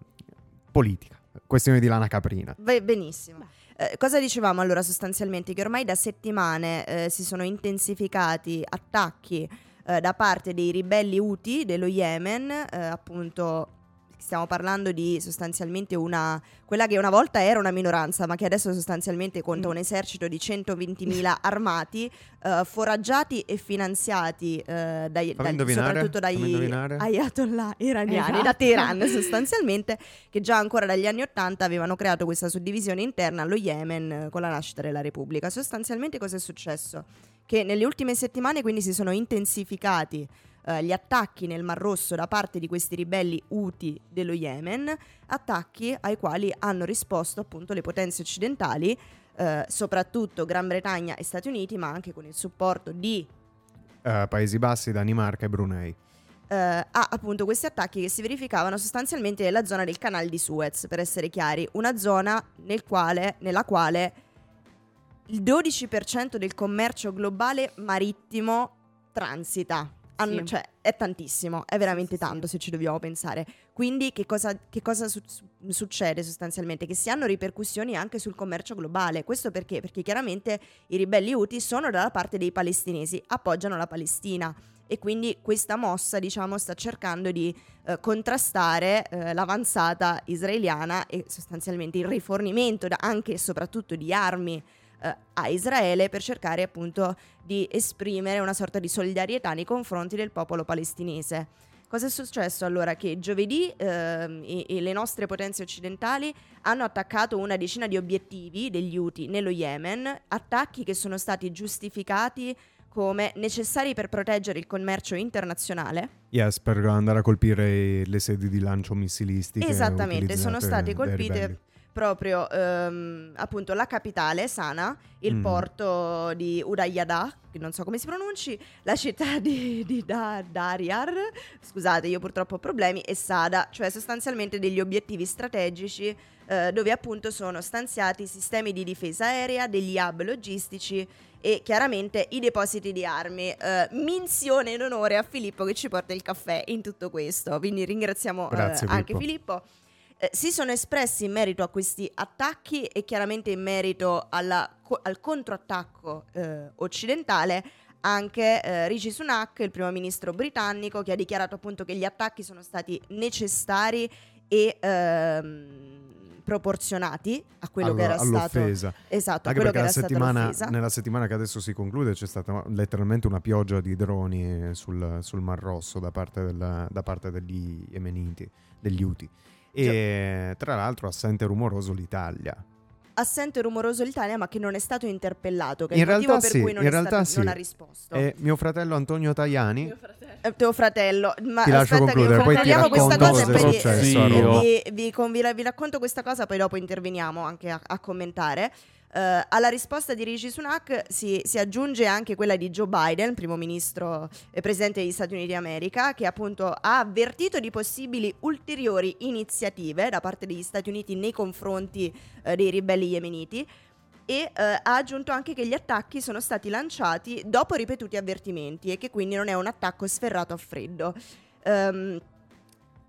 A: politica, questione di lana caprina.
B: Beh, benissimo. Eh, cosa dicevamo allora sostanzialmente? Che ormai da settimane eh, si sono intensificati attacchi eh, da parte dei ribelli Houthi dello Yemen, eh, appunto stiamo parlando di sostanzialmente una quella che una volta era una minoranza, ma che adesso sostanzialmente conta
C: Mm.
B: un esercito di 120.000 armati, eh, foraggiati e finanziati eh, dai, dagli-
A: indovinare,
B: soprattutto dai
A: indovinare.
B: ayatollah iraniani, da
C: Esatto.
B: Teheran sostanzialmente, che già ancora dagli anni Ottanta avevano creato questa suddivisione interna allo Yemen eh, con la nascita della Repubblica. Sostanzialmente cosa è successo? Che nelle ultime settimane quindi si sono intensificati eh, gli attacchi nel Mar Rosso da parte di questi ribelli Houthi dello Yemen, attacchi ai quali hanno risposto appunto le potenze occidentali, eh, soprattutto Gran Bretagna e Stati Uniti, ma anche con il supporto di
A: Eh, Paesi Bassi, Danimarca e Brunei.
B: eh, a appunto questi attacchi che si verificavano sostanzialmente nella zona del canale di Suez, per essere chiari, una zona nel quale, nella quale il 12% del commercio globale marittimo transita. Hanno- cioè, è tantissimo, è veramente tanto se ci dobbiamo pensare. Quindi che cosa, che cosa su- succede sostanzialmente? Che si hanno ripercussioni anche sul commercio globale. Questo perché? Perché chiaramente i ribelli Houthi sono dalla parte dei palestinesi, appoggiano la Palestina e quindi questa mossa diciamo sta cercando di eh, contrastare eh, l'avanzata israeliana e sostanzialmente il rifornimento da- anche e soprattutto di armi eh, a Israele per cercare appunto di esprimere una sorta di solidarietà nei confronti del popolo palestinese. Cosa è successo allora? Che giovedì ehm, e, e le nostre potenze occidentali hanno attaccato una decina di obiettivi degli Houthi nello Yemen, attacchi che sono stati giustificati come necessari per proteggere il commercio internazionale.
A: Yes, per andare a colpire le sedi di lancio missilistiche.
B: Esattamente, sono state colpite. Proprio ehm, appunto la capitale, Sana, il
A: Mm.
B: porto di Udayada, che non so come si pronunci, la città di, di Da- Dariar, scusate io purtroppo ho problemi, e Sada, cioè sostanzialmente degli obiettivi strategici eh, dove appunto sono stanziati sistemi di difesa aerea, degli hub logistici e chiaramente i depositi di armi. Eh, menzione in onore a Filippo che ci porta il caffè in tutto questo, quindi ringraziamo eh,
A: Grazie,
B: anche
A: Filippo.
B: Eh, si sono espressi in merito a questi attacchi e chiaramente in merito alla- al controattacco eh, occidentale anche eh, Rishi Sunak, il primo ministro britannico, che ha dichiarato appunto che gli attacchi sono stati necessari e ehm, proporzionati a quello che
A: Allo-
B: era stato
A: all'offesa.
B: esatto, a
A: Anche perché
B: che
A: la settimana, nella settimana che adesso si conclude c'è stata letteralmente una pioggia di droni sul, sul Mar Rosso da parte, del- da parte degli Yemeniti, degli Houthi. E tra l'altro assente rumoroso l'Italia.
B: Assente e rumoroso l'Italia, ma che non è stato interpellato, che è
A: In
B: il motivo
A: realtà
B: per
A: sì,
B: cui non,
A: in
B: è
A: realtà
B: stato- non
A: sì.
B: ha risposto.
A: E mio fratello Antonio Tajani,
B: Eh, tuo fratello, ma
A: Ti lascio
B: aspetta
A: concludere,
B: che
A: poi ti
B: questa cosa e
D: è
B: poi vi- vi, vi- vi racconto questa cosa, poi dopo interveniamo anche a, a commentare. Eh, alla risposta di Rishi Sunak si, si aggiunge anche quella di Joe Biden, primo ministro e presidente degli Stati Uniti d'America, che appunto ha avvertito di possibili ulteriori iniziative da parte degli Stati Uniti nei confronti eh, dei ribelli yemeniti e eh, ha aggiunto anche che gli attacchi sono stati lanciati dopo ripetuti avvertimenti e che quindi non è un attacco sferrato a freddo. Ehm,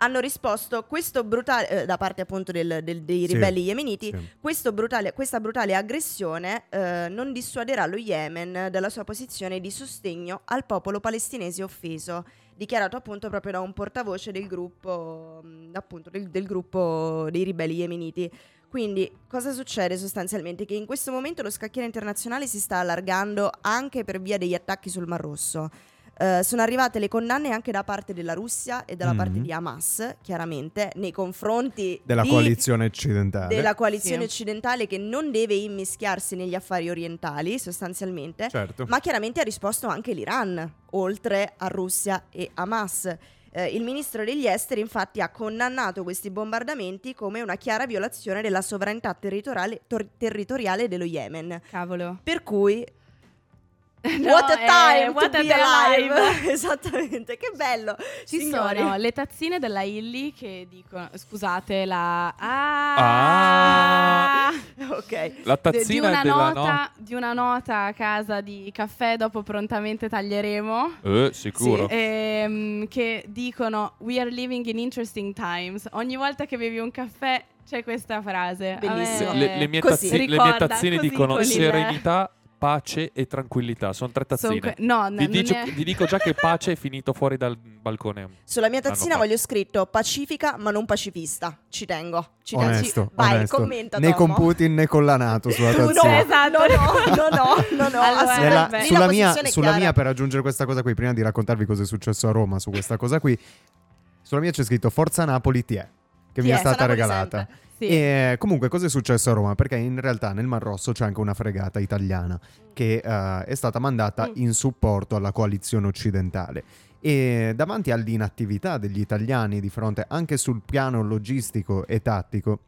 B: hanno risposto questo brutale, eh, da parte appunto del- del- dei
A: Sì,
B: ribelli yemeniti,
A: sì.
B: questo brutale- questa brutale aggressione eh, non dissuaderà lo Yemen dalla sua posizione di sostegno al popolo palestinese offeso, dichiarato appunto proprio da un portavoce del gruppo, mh, appunto, del, del gruppo dei ribelli yemeniti. Quindi cosa succede sostanzialmente? Che in questo momento lo scacchiere internazionale si sta allargando anche per via degli attacchi sul Mar Rosso. Eh, sono arrivate le condanne anche da parte della Russia e dalla parte
A: Mhm.
B: di Hamas, chiaramente, nei confronti
A: della
B: di-
A: coalizione occidentale.
B: della coalizione
C: Sì.
B: occidentale che non deve immischiarsi negli affari orientali, sostanzialmente,
A: Certo.
B: ma chiaramente ha risposto anche l'Iran, oltre a Russia e Hamas. Eh, il ministro degli esteri infatti ha condannato questi bombardamenti come una chiara violazione della sovranità territoriale, tor- territoriale dello Yemen.
C: Cavolo.
B: Per cui
C: No,
B: what a
C: eh,
B: time
C: what
B: to
C: a
B: be alive.
C: alive.
B: Esattamente, che bello.
C: Ci
B: Signori.
C: sono le tazzine della Illy che dicono, scusate, la...
D: Ah.
C: Ah!
B: Ok.
D: La
C: De- di,
D: tazzina
C: una
D: della
C: nota, di una nota a casa di caffè, dopo prontamente taglieremo.
D: no. Eh, sicuro.
C: ehm, che dicono We are living in interesting times. Ogni volta che bevi un caffè c'è questa frase.
B: Bellissimo.
D: Le, le mie
B: Così.
D: tazzi- le mie
C: Ricorda,
D: tazzine dicono serenità, pace e tranquillità. Sono tre
C: Son
D: tazzine.
C: que- no, no,
D: vi,
C: non
D: dico,
C: è-
D: vi dico già che pace è finito fuori dal balcone.
B: Sulla mia tazzina voglio scritto pacifica ma non pacifista. Ci tengo. Ci tengo.
A: Onesto,
B: Vai,
A: onesto.
B: commenta,
A: né
B: Tomo.
A: con Putin né con la Nato sulla
B: No,
A: tazzina.
C: Esatto.
B: no, no, no, no, no, no,
C: Allora.
A: Nella- sulla
B: la
A: mia, sulla mia, per aggiungere questa cosa qui, prima di raccontarvi cosa è successo a Roma su questa cosa qui, sulla mia c'è scritto Forza Napoli ti è, che
B: Ti
A: mi è
B: è,
A: stata regalata.
B: sempre.
C: Sì.
A: E comunque cosa è successo a Roma? Perché in realtà nel Mar Rosso c'è anche una fregata italiana che eh, è stata mandata
B: Mm.
A: in supporto alla coalizione occidentale. E davanti all'inattività degli italiani di fronte anche sul piano logistico e tattico,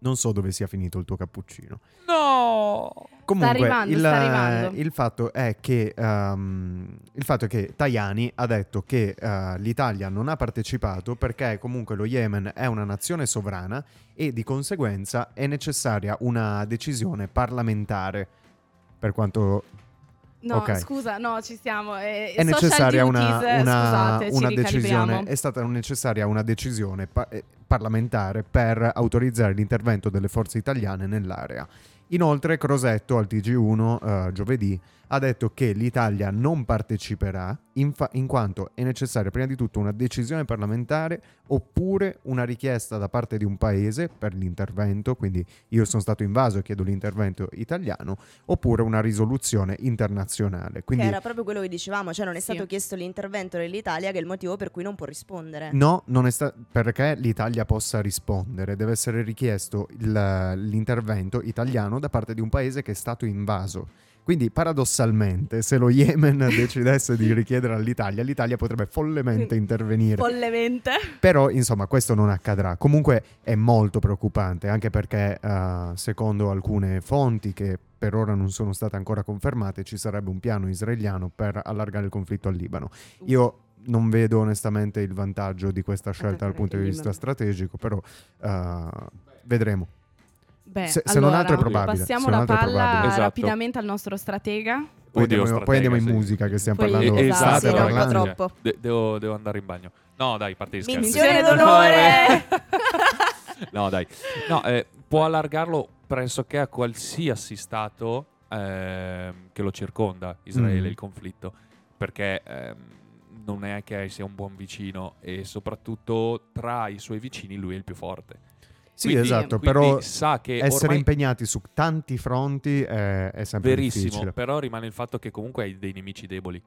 A: non so dove sia finito il tuo cappuccino.
D: No!
A: Comunque,
C: arrivando,
A: il,
C: sta arrivando.
A: il fatto è che ehm, il fatto è che Tajani ha detto che eh, l'Italia non ha partecipato perché comunque lo Yemen è una nazione sovrana e di conseguenza è necessaria una decisione parlamentare per quanto
C: No,
A: ok.
C: scusa, no, ci siamo. Eh,
A: è necessaria una,
C: duties,
A: una-
C: scusate,
A: una decisione è stata necessaria una decisione pa- eh, parlamentare per autorizzare l'intervento delle forze italiane nell'area. Inoltre Crosetto al TG1 eh, giovedì ha detto che l'Italia non parteciperà in, fa- in quanto è necessaria prima di tutto una decisione parlamentare oppure una richiesta da parte di un paese per l'intervento, quindi io sono stato invaso e chiedo l'intervento italiano, oppure una risoluzione internazionale. Quindi
B: Che era proprio quello che dicevamo, cioè non è
C: Sì.
B: stato chiesto l'intervento dell'Italia che è il motivo per cui non può rispondere.
A: No, non è sta- perché l'Italia possa rispondere, deve essere richiesto il- l'intervento italiano da parte di un paese che è stato invaso. Quindi paradossalmente, se lo Yemen decidesse di richiedere all'Italia, l'Italia potrebbe follemente intervenire.
C: Follemente.
A: Però, insomma, questo non accadrà. Comunque è molto preoccupante, anche perché, eh, secondo alcune fonti che per ora non sono state ancora confermate, ci sarebbe un piano israeliano per allargare il conflitto al Libano. Io non vedo onestamente il vantaggio di questa scelta dal punto di vista strategico, però eh, vedremo.
C: Beh,
A: Se- se non
C: allora,
A: altro è probabile,
C: Passiamo la palla.
D: Esatto.
C: rapidamente al nostro stratega.
A: Poi,
D: Oddio,
A: andiamo, poi andiamo in musica, che stiamo
C: Poi-
A: parlando.
D: Eh, esatto,
A: state parlando.
B: troppo.
D: De- devo, devo andare in bagno. No, dai, parte di scherzi.
B: Missione
C: d'onore!
D: no, dai. No, eh, può allargarlo pressoché a qualsiasi stato ehm, che lo circonda, Israele,
A: Mm.
D: il conflitto, perché ehm, non è che sia un buon vicino e soprattutto tra i suoi vicini lui è il più forte.
A: Sì,
D: Quindi-
A: esatto,
D: quindi
A: però
D: sa che
A: essere impegnati su tanti fronti è, è sempre
D: Verissimo,
A: difficile.
D: però rimane il fatto che comunque hai dei nemici deboli.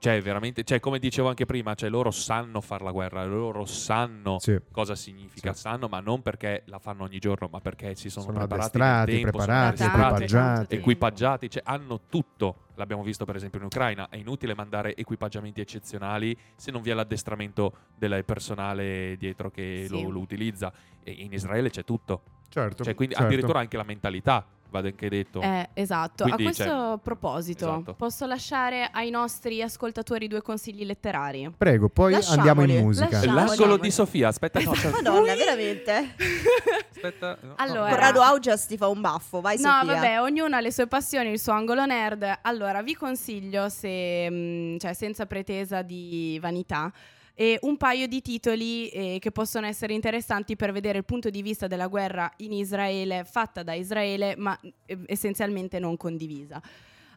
D: Cioè, veramente, cioè, come dicevo anche prima, cioè, loro sanno fare la guerra, loro sanno
A: Sì.
D: cosa significa,
A: Sì.
D: sanno, ma non perché la fanno ogni giorno, ma perché si sono,
A: Sono
D: preparati
A: addestrati,
D: tempo, sono
A: preparati,
C: addestrati,
A: equipaggiati.
D: equipaggiati, cioè hanno tutto. L'abbiamo visto per esempio in Ucraina, è inutile mandare equipaggiamenti eccezionali se non vi è l'addestramento del personale dietro che
C: Sì.
D: lo, lo utilizza. E in Israele c'è tutto.
A: Certo,
D: Cioè, quindi
A: certo.
D: addirittura anche la mentalità, va anche detto.
C: Eh, esatto.
D: Quindi,
C: a questo
D: cioè,
C: proposito,
D: esatto.
C: posso lasciare ai nostri ascoltatori due consigli letterari?
A: Prego, poi
B: Lasciamoli,
A: andiamo in musica.
D: L'angolo di Sofia, aspetta, no, c'è-
B: Madonna, veramente?
D: aspetta. no, no,
C: Allora-
B: Corrado Augias ti fa un baffo, vai
C: No,
B: Sofia.
C: vabbè, ognuno ha le sue passioni, il suo angolo nerd. Allora, vi consiglio, se, mh, cioè, senza pretesa di vanità, eh, un paio di titoli eh, che possono essere interessanti per vedere il punto di vista della guerra in Israele, fatta da Israele, ma eh, essenzialmente non condivisa.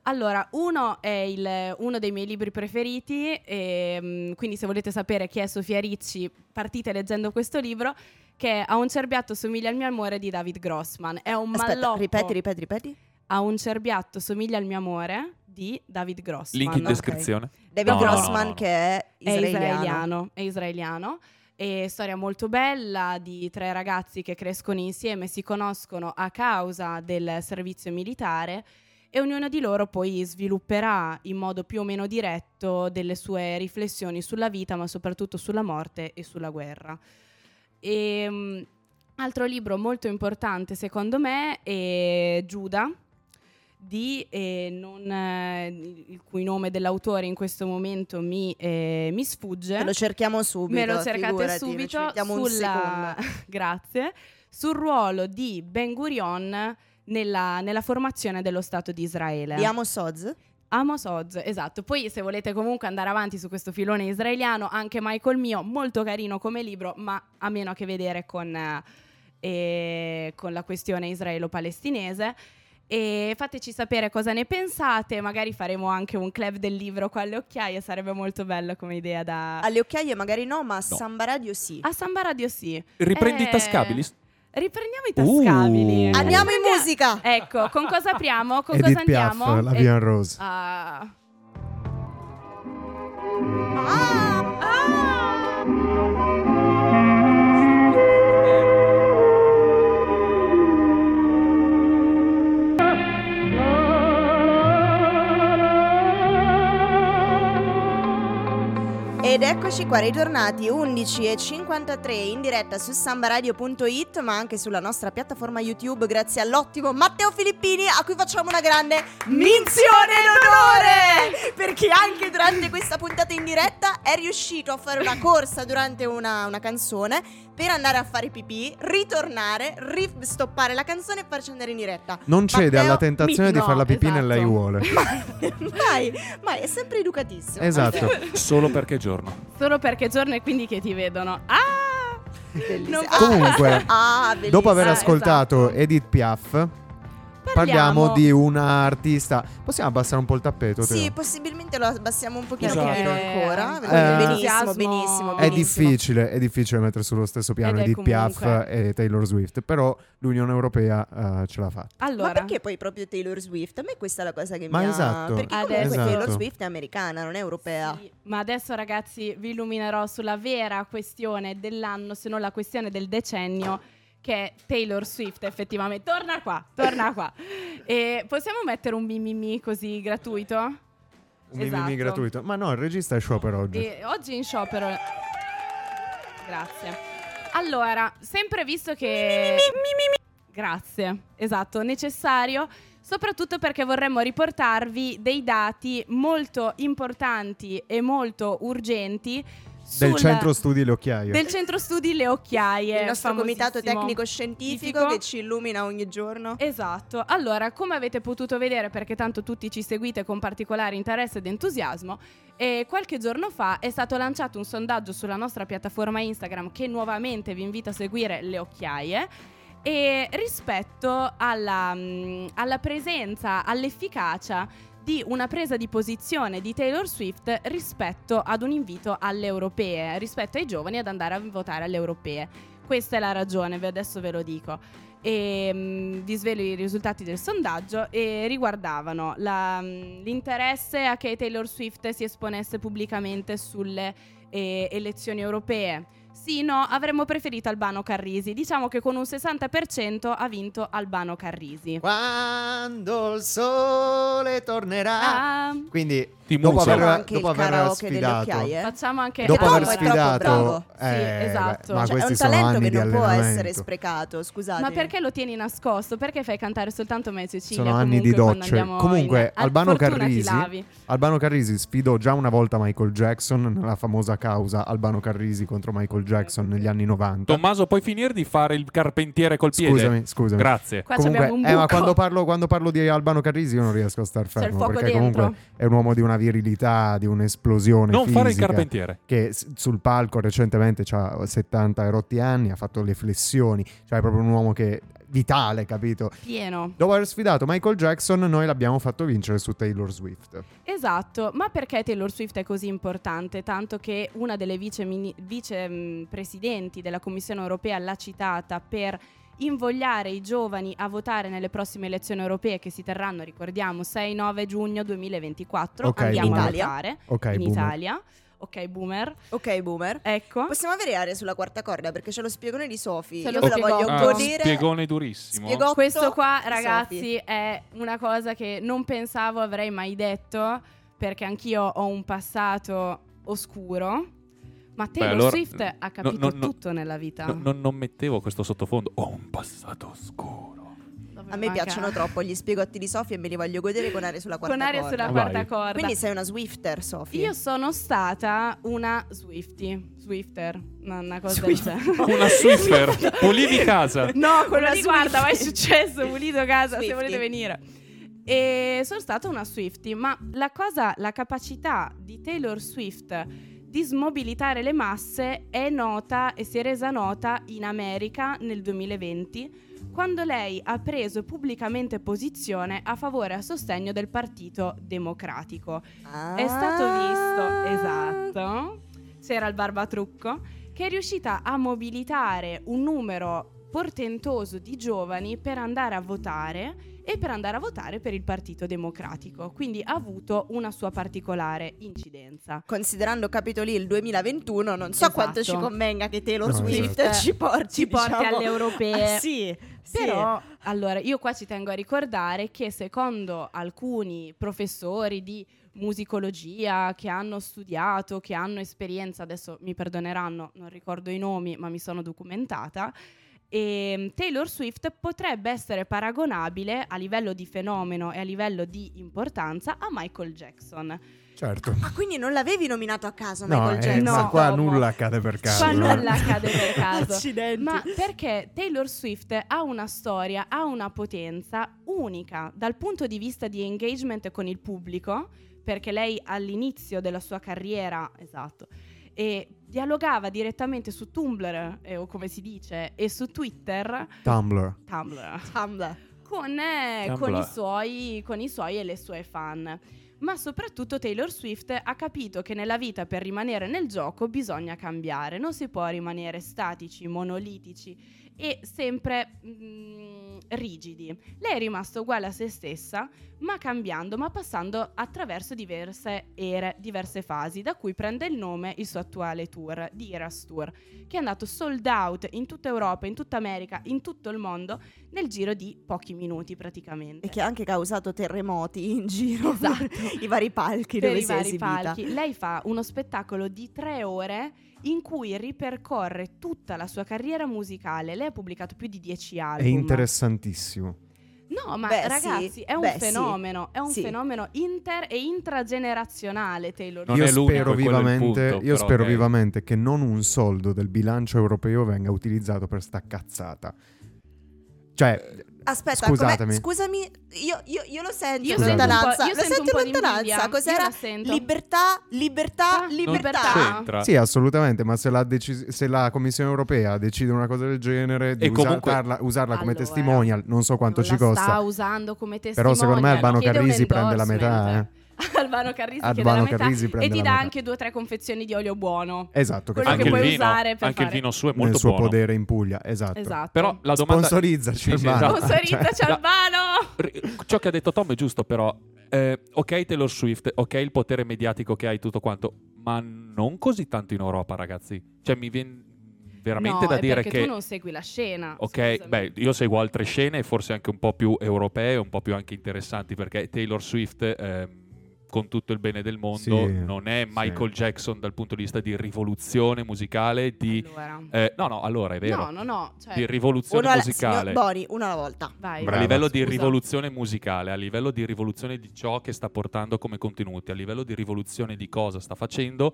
C: Allora, uno è il- uno dei miei libri preferiti, e, mh, quindi se volete sapere chi è Sofia Ricci, partite leggendo questo libro, che A un cerbiatto somiglia al mio amore di David Grossman. È un
B: Aspetta,
C: malloppo.
B: ripeti, ripeti, ripeti.
C: A un cerbiatto somiglia al mio amore di David Grossman.
D: Link in descrizione.
B: David
D: No,
B: Grossman
D: no, no.
B: che è
C: È
B: israeliano.
C: israeliano. È israeliano. E storia molto bella di tre ragazzi che crescono insieme, si conoscono a causa del servizio militare e ognuno di loro poi svilupperà in modo più o meno diretto delle sue riflessioni sulla vita, ma soprattutto sulla morte e sulla guerra. E, mm, altro libro molto importante secondo me è Giuda di eh, non, eh, il cui nome dell'autore in questo momento mi, eh, mi sfugge.
B: Te lo cerchiamo subito.
C: Me lo cercate
B: figurati,
C: subito sulla... Grazie. Sul ruolo di Ben Gurion nella, nella formazione dello Stato di Israele.
B: Di Amos Oz?
C: Amos Oz, esatto. Poi se volete comunque andare avanti su questo filone israeliano, anche Michael Mio, molto carino come libro, ma ha meno a che vedere con, eh, con la questione israelo-palestinese. E fateci sapere cosa ne pensate, magari faremo anche un club del libro con le occhiaie, sarebbe molto bello come idea da...
B: Alle occhiaie magari no, ma a Samba Radio sì.
C: A Samba Radio sì.
D: Riprendi
C: Eh,
D: i tascabili?
C: Riprendiamo i tascabili.
D: Uh.
B: Andiamo in musica!
C: Ecco, con cosa apriamo? Con
A: Edith
C: cosa
A: Piaf,
C: andiamo?
A: la
C: Eh,
A: Vian Rose.
C: ah.
B: Ah!
C: Ah!
B: Ed eccoci qua, ritornati 11.53 in diretta su sambaradio.it ma anche sulla nostra piattaforma YouTube grazie all'ottimo Matteo Filippini a cui facciamo una grande minzione d'onore! Perché anche durante questa puntata in diretta è riuscito a fare una corsa durante una, una canzone per andare a fare pipì, ritornare, ristoppare la canzone e farci andare in diretta.
A: Non cede
B: Matteo,
A: alla tentazione
C: mi-
A: di
C: no,
A: fare la pipì
C: esatto.
A: nell'aiuole.
B: Mai, mai, è sempre educatissimo.
A: Esatto.
D: Solo perché giorno.
C: Solo perché giorno e quindi che ti vedono. Ah!
B: Ah,
A: Comunque,
B: ah.
A: Dopo aver
C: Ah,
A: ascoltato
C: esatto.
A: Edith Piaf, parliamo di una artista. Possiamo abbassare un po' il tappeto? Teo?
B: Sì, possibilmente lo abbassiamo un pochino
D: Esatto.
B: ancora.
C: Eh,
B: benissimo,
C: entusiasmo-
B: benissimo,
A: È
B: benissimo.
A: difficile, è difficile mettere sullo stesso piano Edith Piaf e Taylor Swift, però l'Unione Europea eh, ce l'ha fatta.
C: Allora,
B: Ma perché poi proprio Taylor Swift? A me questa è la cosa che
A: Ma
B: mi
A: esatto,
B: ha... Perché comunque
C: Adesso-
B: Taylor
A: esatto.
B: Swift è americana, non è europea.
C: Sì, ma adesso ragazzi vi illuminerò sulla vera questione dell'anno, se non la questione del decennio, che è Taylor Swift effettivamente. Torna qua, torna qua. E possiamo mettere un mimimi così gratuito?
A: Un mimimi
C: Esatto.
A: gratuito. Ma no, il regista è sciopero oggi.
C: E oggi in sciopero. Grazie. Allora, sempre visto che. Grazie, esatto, necessario. Soprattutto perché vorremmo riportarvi dei dati molto importanti e molto urgenti
A: Del centro studi Le Occhiaie.
C: del centro studi Le Occhiaie.
B: Il nostro comitato tecnico scientifico che ci illumina ogni giorno.
C: Esatto, allora come avete potuto vedere perché tanto tutti ci seguite con particolare interesse ed entusiasmo, eh, qualche giorno fa è stato lanciato un sondaggio sulla nostra piattaforma Instagram che nuovamente vi invito a seguire le occhiaie e rispetto alla, mm, alla presenza, all'efficacia di una presa di posizione di Taylor Swift rispetto ad un invito alle europee, rispetto ai giovani ad andare a votare alle europee. Questa è la ragione, adesso ve lo dico. E, mm, vi svelo i risultati del sondaggio e riguardavano la, mm, l'interesse a che Taylor Swift si esponesse pubblicamente sulle eh, elezioni europee. Sì, no, avremmo preferito Albano Carrisi. Diciamo che con un 60% ha vinto Albano Carrisi.
A: Quando il sole tornerà.
C: Ah,
A: Quindi,
D: Ti
A: dopo aver,
B: anche
A: dopo
B: il
A: aver
B: karaoke delle
A: sfidato,
B: occhiaie.
C: facciamo anche
A: dopo
B: Eh,
A: aver
B: no, è troppo
A: sfidato,
B: bravo.
C: Sì,
A: eh,
C: esatto.
A: beh, ma
B: Cioè, è un talento che
A: di
B: non può essere sprecato, scusate.
C: Ma perché lo tieni nascosto? Perché fai cantare soltanto me e Cecilia?
A: Sono anni di docce. Comunque,
C: in-
A: Albano Carrisi-. Albano Carrisi sfidò già una volta Michael Jackson nella famosa causa Albano Carrisi contro Michael Jackson negli anni 90.
D: Tommaso, puoi finire di fare il carpentiere col piede?
A: Scusami, scusami.
D: Grazie.
C: Qua
A: Comunque, eh, ma quando parlo, quando parlo di Albano Carrisi io non riesco a star
C: C'è il
A: fermo
C: fuoco
A: perché
C: dentro.
A: comunque è un uomo di una virilità, di un'esplosione
D: Non fare il carpentiere.
A: che sul palco recentemente ha 70 e rotti anni, ha fatto le flessioni, cioè è proprio un uomo che vitale, capito?
C: Pieno.
A: Dopo aver sfidato Michael Jackson, noi l'abbiamo fatto vincere su Taylor Swift.
C: Esatto, ma perché Taylor Swift è così importante? Tanto che una delle vice, mini- vice, mh, presidenti della Commissione europea l'ha citata per invogliare i giovani a votare nelle prossime elezioni europee che si terranno, ricordiamo, 6-9 giugno 2024.
A: Ok,
C: Andiamo
B: boomer.
C: a votare
A: Ok,
C: in
A: boomer.
C: Italia. Ok, boomer.
B: Ok, boomer.
C: Ecco.
B: Possiamo avere aria sulla quarta corda perché c'è lo spiegone di Sofi.
C: Se
B: Io
C: lo
B: me la voglio
C: Ah,
B: godere.
D: spiegone durissimo.
B: Spiegò-
C: Questo qua,
B: Sophie.
C: ragazzi, è una cosa che non pensavo avrei mai detto, perché anch'io ho un passato oscuro. Ma Taylor
D: allora,
C: Swift ha capito
D: no, no,
C: tutto nella vita.
D: No, no, non mettevo questo sottofondo. Ho un passato oscuro.
C: Dove
B: A me
C: manca-
B: piacciono troppo gli spiegotti di Sofi e me li voglio godere con aria sulla quarta
C: Con aria
B: corda.
C: sulla
D: Vai.
C: quarta corda.
B: Quindi sei una Swifter, Sofi.
C: Io sono stata una Swifty. Swifter. Una, una cosa
B: Swift-
C: del genere.
D: Una Swiffer. Pulivi casa.
C: No, quello lì guarda, ma è successo, pulito casa, se
B: Swiftie.
C: volete venire. E sono stata una Swifty, ma la cosa, la capacità di Taylor Swift dismobilitare le masse è nota e si è resa nota in America nel 2020 quando lei ha preso pubblicamente posizione a favore e a sostegno del Partito Democratico. È stato visto, esatto, c'era il barbatrucco, che è riuscita a mobilitare un numero portentoso di giovani per andare a votare e per andare a votare per il Partito Democratico. Quindi ha avuto una sua particolare incidenza.
B: Considerando Capitoli il 2021, non so
C: Esatto.
B: quanto ci convenga che Taylor
A: No,
B: Swift
C: esatto.
B: ci porti,
C: Ci porti
B: diciamo-
C: alle europee.
B: Ah, sì, sì.
C: Però, allora, io qua ci tengo a ricordare che secondo alcuni professori di musicologia che hanno studiato, che hanno esperienza, adesso mi perdoneranno, non ricordo i nomi, ma mi sono documentata, e Taylor Swift potrebbe essere paragonabile a livello di fenomeno e a livello di importanza a Michael Jackson.
A: Certo.
B: Ah, quindi non l'avevi nominato a caso
A: No,
B: Michael
A: eh,
B: Jackson?
A: ma
C: No.
A: qua
C: Dopo.
A: nulla accade per caso.
C: Qua
A: eh.
C: nulla accade per caso.
B: Accidenti.
C: Ma perché Taylor Swift ha una storia, ha una potenza unica dal punto di vista di engagement con il pubblico, perché lei all'inizio della sua carriera, esatto, e dialogava direttamente su Tumblr, eh, o come si dice, e su Twitter,
A: Tumblr.
C: Tumblr,
B: Tumblr.
C: con, eh,
D: Tumblr.
C: con i suoi, con i suoi e le sue fan. Ma soprattutto Taylor Swift ha capito che nella vita per rimanere nel gioco bisogna cambiare, non si può rimanere statici, monolitici e sempre mm, rigidi. Lei è rimasta uguale a se stessa, ma cambiando, ma passando attraverso diverse ere, diverse fasi, da cui prende il nome il suo attuale tour, di Eras Tour, che è andato sold out in tutta Europa, in tutta America, in tutto il mondo, nel giro di pochi minuti praticamente.
B: E che ha anche causato terremoti in giro
C: Esatto.
B: i vari palchi
C: per
B: dove
C: i
B: si è
C: vari
B: esibita.
C: palchi. Lei fa uno spettacolo di tre ore in cui ripercorre tutta la sua carriera musicale. Lei ha pubblicato più di dieci
A: È
C: album.
A: Interessantissimo.
C: No, ma
B: Beh,
C: ragazzi,
B: sì.
C: è un
B: Beh, sì.
C: fenomeno, è un
B: Sì.
C: fenomeno inter e intragenerazionale Taylor
D: Non
A: io spero, vivamente,
D: punto,
A: io
D: però,
A: spero
D: ok.
A: vivamente che non un soldo del bilancio europeo venga utilizzato per sta cazzata. Cioè,
B: Aspetta,
A: Scusatemi.
B: scusami, io, io- io lo sento
C: Io
B: in
C: sento un po'-
B: lontananza.
C: io
B: Lo
C: sento
B: sento lontananza. Cos'era?
C: la sento.
B: Libertà, libertà,
C: Ah,
B: libertà.
A: sì, assolutamente, ma se la, deci- se la Commissione europea decide una cosa del genere, di
D: E comunque-
A: usarla, usarla come
C: Allora,
A: testimonial, non so quanto
C: non
A: ci
C: la
A: costa.
C: sta usando come
A: Però
C: testimonial.
A: secondo me Albano Carrisi prende la metà, eh.
C: Albano Carrisi
A: Albano
C: la metà
A: Carrisi
C: e
A: prende
C: ti dà
A: metà.
C: anche due o tre confezioni di olio buono.
A: Esatto, che
C: Quello che
D: anche il
C: puoi
D: vino,
C: usare per
D: anche il
C: fare-
D: vino suo è
A: nel
D: molto
A: suo
D: buono.
A: podere in Puglia, esatto.
C: Esatto.
D: Però la domanda
A: Sponsorizzaci,
D: Sì, sì,
A: Albano.
D: esatto.
C: Sponsorizzaci
D: Cioè,
C: Albano!
D: Ciò che ha detto Tom è giusto, però. eh, ok, Taylor Swift, ok, il potere mediatico che hai, tutto quanto, ma non così tanto in Europa, ragazzi. Cioè, mi viene veramente
C: no,
D: da
C: è
D: dire
C: perché
D: che.
C: tu non segui la scena.
D: Ok,
C: scusami.
D: beh, io seguo altre scene, forse anche un po' più europee, un po' più anche interessanti, perché Taylor Swift, ehm, con tutto il bene del mondo,
A: Sì,
D: non è
A: sì.
D: Michael Jackson dal punto di vista di rivoluzione musicale, di...
C: Allora.
D: eh, no, no, allora è vero,
C: No, no, no. Cioè,
D: di rivoluzione
B: alla,
D: musicale.
B: signor Bori, una alla volta.
C: vai.
D: a
A: Brava,
D: livello di
C: scusa.
D: rivoluzione musicale, a livello di rivoluzione di ciò che sta portando come contenuti, a livello di rivoluzione di cosa sta facendo,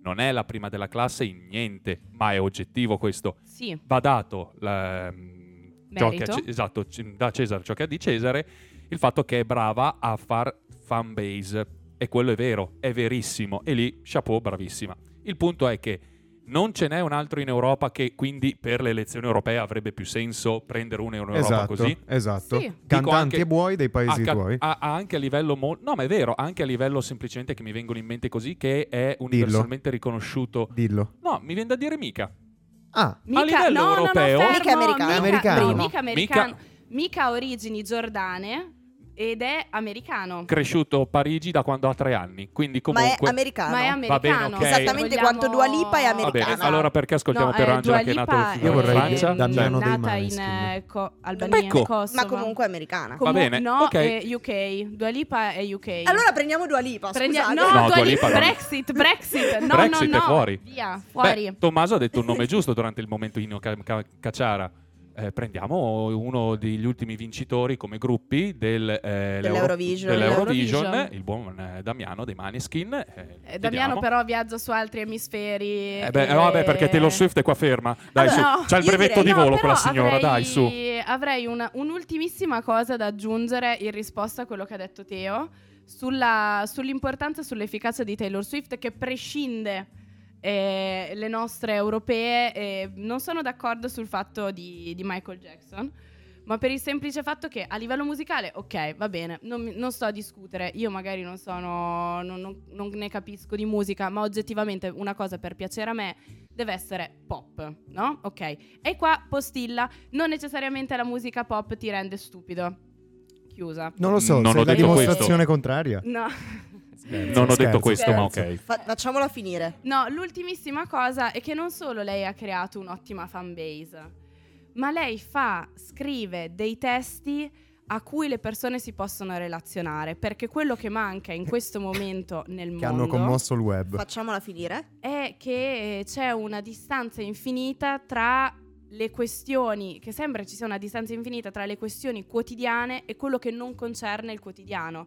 D: non è la prima della classe in niente, ma è oggettivo questo.
C: Sì,
D: Va dato la- mm, ciò che esatto, da Cesare ciò che ha di Cesare, il fatto che è brava a far fan base. E quello è vero, è verissimo. E lì, chapeau, bravissima. Il punto è che non ce n'è un altro in Europa che quindi per le elezioni europee avrebbe più senso prendere uno in Europa
A: Esatto,
D: così.
A: esatto.
C: Sì.
A: Cantanti
D: anche-
A: e buoi dei paesi
D: a,
A: tuoi.
D: a- a anche a livello mo- no ma è vero anche a livello semplicemente che mi vengono in mente così che è universalmente riconosciuto
A: Dillo.
D: no mi viene da dire mica
A: Ah,
C: mica,
D: livello
C: no,
D: europeo-
C: no, no,
B: Mica
C: fermo,
B: americano.
C: Mica,
A: Americano.
C: no, mica americano.
D: Mica-
C: Mica ha origini giordane ed è americano.
D: cresciuto a Parigi da quando ha tre anni quindi
B: Ma è
D: comunque
B: americano.
C: Ma è
D: Va bene,
C: americano.
D: ok.
B: Esattamente
C: Se
B: quanto Dua
C: vogliamo-
B: Lipa è
D: Va
B: americana.
D: bene, allora perché ascoltiamo
C: No,
D: per
C: eh,
D: Angela
C: Dua
D: che è nato
C: Lipa
D: in Francia
C: è
A: Damiano dei
C: nata in eh, co- Albania,
D: Ecco.
C: Kosovo.
B: Ma comunque è americana.
C: Comu-
D: Va bene,
C: No,
D: ok.
C: è UK. Dua Lipa è UK.
B: Allora prendiamo Dua Lipa,
C: Prendi- no,
D: No,
C: Dua Lipa,
D: no.
C: Brexit, Brexit. No,
D: Brexit
C: no,
D: è
C: no.
D: fuori.
C: Via, fuori.
D: Beh, Tommaso ha detto un nome giusto durante il momento Ino Ca- Ca- Cacciara Eh, prendiamo uno degli ultimi vincitori come gruppi del, eh, l'Euro-
B: Dell'Eurovision.
D: dell'Eurovision,
C: Dell'Eurovision.
D: il buon eh, Damiano dei Maneskin. eh,
C: Eh, Damiano però viaggia su altri emisferi.
D: Eh beh,
C: e-
D: no, vabbè, perché Taylor Swift è qua ferma. Dai,
B: Allora,
D: su.
C: no,
D: C'ha il brevetto
B: direi-
D: di
C: No,
D: volo
C: però
D: quella signora,
C: avrei,
D: dai, su.
C: Avrei una- un'ultimissima cosa da aggiungere in risposta a quello che ha detto Teo sulla- sull'importanza e sull'efficacia di Taylor Swift che prescinde eh, le nostre europee eh, non sono d'accordo sul fatto di, di Michael Jackson ma per il semplice fatto che a livello musicale, ok, va bene, non, non sto a discutere, io magari non sono, non, non, non, ne capisco di musica, ma oggettivamente una cosa per piacere a me deve essere pop, no? Ok. E qua postilla, non necessariamente la musica pop ti rende stupido. Chiusa.
A: Non lo so,
D: non
A: sei
D: ho
A: la dimostrazione
D: questo.
A: contraria.
C: No.
A: Scherzo,
D: non ho
A: scherzo,
D: detto questo, ma
A: scherzo.
D: ok.
B: Fa- facciamola finire.
C: No, l'ultimissima cosa è che non solo lei ha creato un'ottima fanbase, ma lei fa, scrive dei testi a cui le persone si possono relazionare, perché quello che manca in questo momento nel
A: Che
C: mondo
A: hanno commosso il web.
B: Facciamola finire.
C: è che eh, c'è una distanza infinita tra le questioni, che sembra ci sia una distanza infinita tra le questioni quotidiane e quello che non concerne il quotidiano.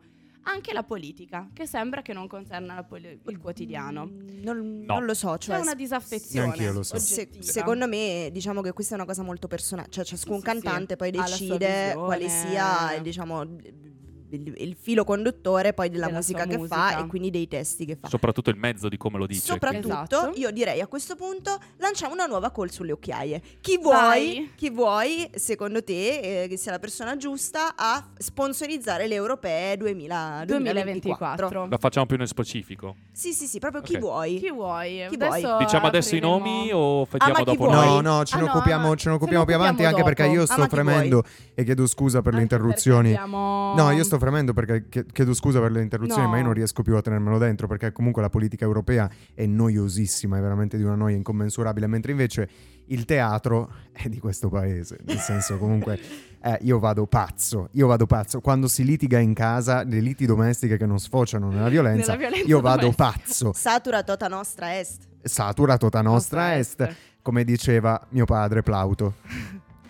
C: Anche la politica, che sembra che non concerna la poli- il quotidiano.
B: Mm, Non,
D: No.
B: non lo so,
C: C'è
B: cioè
C: una disaffezione.
A: Lo so.
B: Se- secondo me, diciamo che questa è una cosa molto personale, cioè ciascun
C: sì,
B: cantante
C: sì.
B: poi decide quale sia, diciamo, il, il filo conduttore poi della,
C: Della
B: musica che fa e quindi dei testi che fa.
D: Soprattutto il mezzo di come lo dice.
B: Soprattutto,
C: Esatto.
B: io direi a questo punto lanciamo una nuova call sulle occhiaie. Chi vuoi, chi vuoi secondo te, eh, che sia la persona giusta a sponsorizzare le europee 2000 2024?
C: 2024.
D: La facciamo più nel specifico.
B: Sì, sì, sì, proprio chi
D: Ok.
B: vuoi.
C: Chi vuoi?
B: Chi vuoi?
D: Diciamo adesso i
C: apriremo-
D: nomi o
B: Ah,
D: vediamo
B: ma chi
D: dopo
B: vuoi?
A: No, no, ce
C: Ah,
A: ne
C: no,
A: occupiamo, ce ne occupiamo più avanti
C: occupiamo
A: anche perché io
C: dopo.
B: Ah,
A: sto
B: chi
A: fremendo e chiedo scusa per le
C: Anche
A: interruzioni.
C: perché abbiamo-
A: No, io sto fremendo perché chie- chiedo scusa per le interruzioni,
C: No.
A: ma io non riesco più a tenermelo dentro perché comunque la politica europea è noiosissima, è veramente di una noia incommensurabile, mentre invece il teatro è di questo paese, nel senso comunque eh, io vado pazzo, io vado pazzo. Quando si litiga in casa, le liti domestiche che non sfociano nella violenza,
C: Nella violenza
A: io vado
C: domestica.
A: pazzo.
B: Satura tota nostra est.
A: Satura tota nostra est, come diceva mio padre Plauto.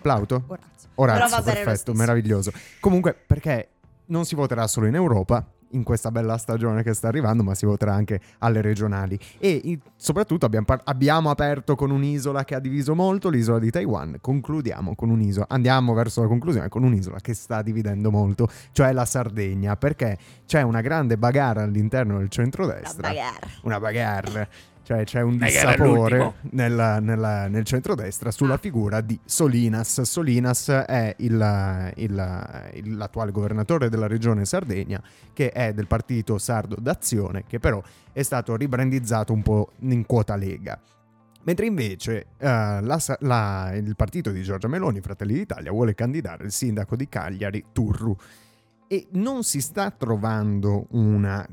A: Plauto?
B: Orazio.
A: Orazio, perfetto, meraviglioso. Comunque, perché non si voterà solo in Europa in questa bella stagione che sta arrivando, ma si voterà anche alle regionali. E in- soprattutto abbiamo, par- abbiamo aperto con un'isola che ha diviso molto, l'isola di Taiwan. Concludiamo con un'isola, andiamo verso la conclusione con un'isola che sta dividendo molto, cioè la Sardegna, perché c'è una grande bagarre all'interno del centrodestra.
B: bagarre.
A: Una bagarre. Cioè c'è un
D: Bagarre
A: dissapore nella- nella- nel centrodestra sulla figura di Solinas. Solinas è il- il- il- l'attuale governatore della regione Sardegna, che è del partito sardo d'Azione, che però è stato ribrandizzato un po' in quota Lega. Mentre invece eh, la la- il partito di Giorgia Meloni, Fratelli d'Italia, vuole candidare il sindaco di Cagliari, Turru. E non si sta trovando una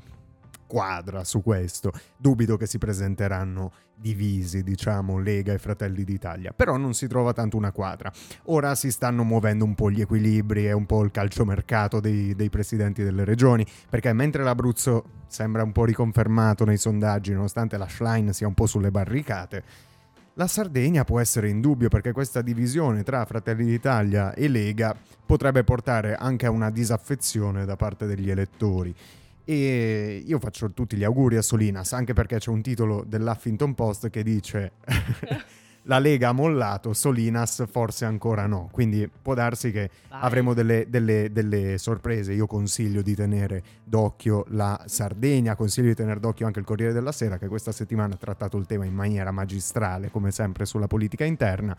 A: quadra su questo. Dubito che si presenteranno divisi, diciamo, Lega e Fratelli d'Italia, però non si trova tanto una quadra. Ora si stanno muovendo un po' gli equilibri e un po' il calciomercato dei, dei presidenti delle regioni, perché mentre l'Abruzzo sembra un po' riconfermato nei sondaggi, nonostante la Schlein sia un po' sulle barricate, la Sardegna può essere in dubbio perché questa divisione tra Fratelli d'Italia e Lega potrebbe portare anche a una disaffezione da parte degli elettori. E io faccio tutti gli auguri a Solinas, anche perché c'è un titolo dell'Huffington Post che dice la Lega ha mollato, Solinas forse ancora no. Quindi può darsi che
C: Vai.
A: avremo delle, delle- delle sorprese. Io consiglio di tenere d'occhio la Sardegna, consiglio di tenere d'occhio anche il Corriere della Sera, che questa settimana ha trattato il tema in maniera magistrale, come sempre sulla politica interna.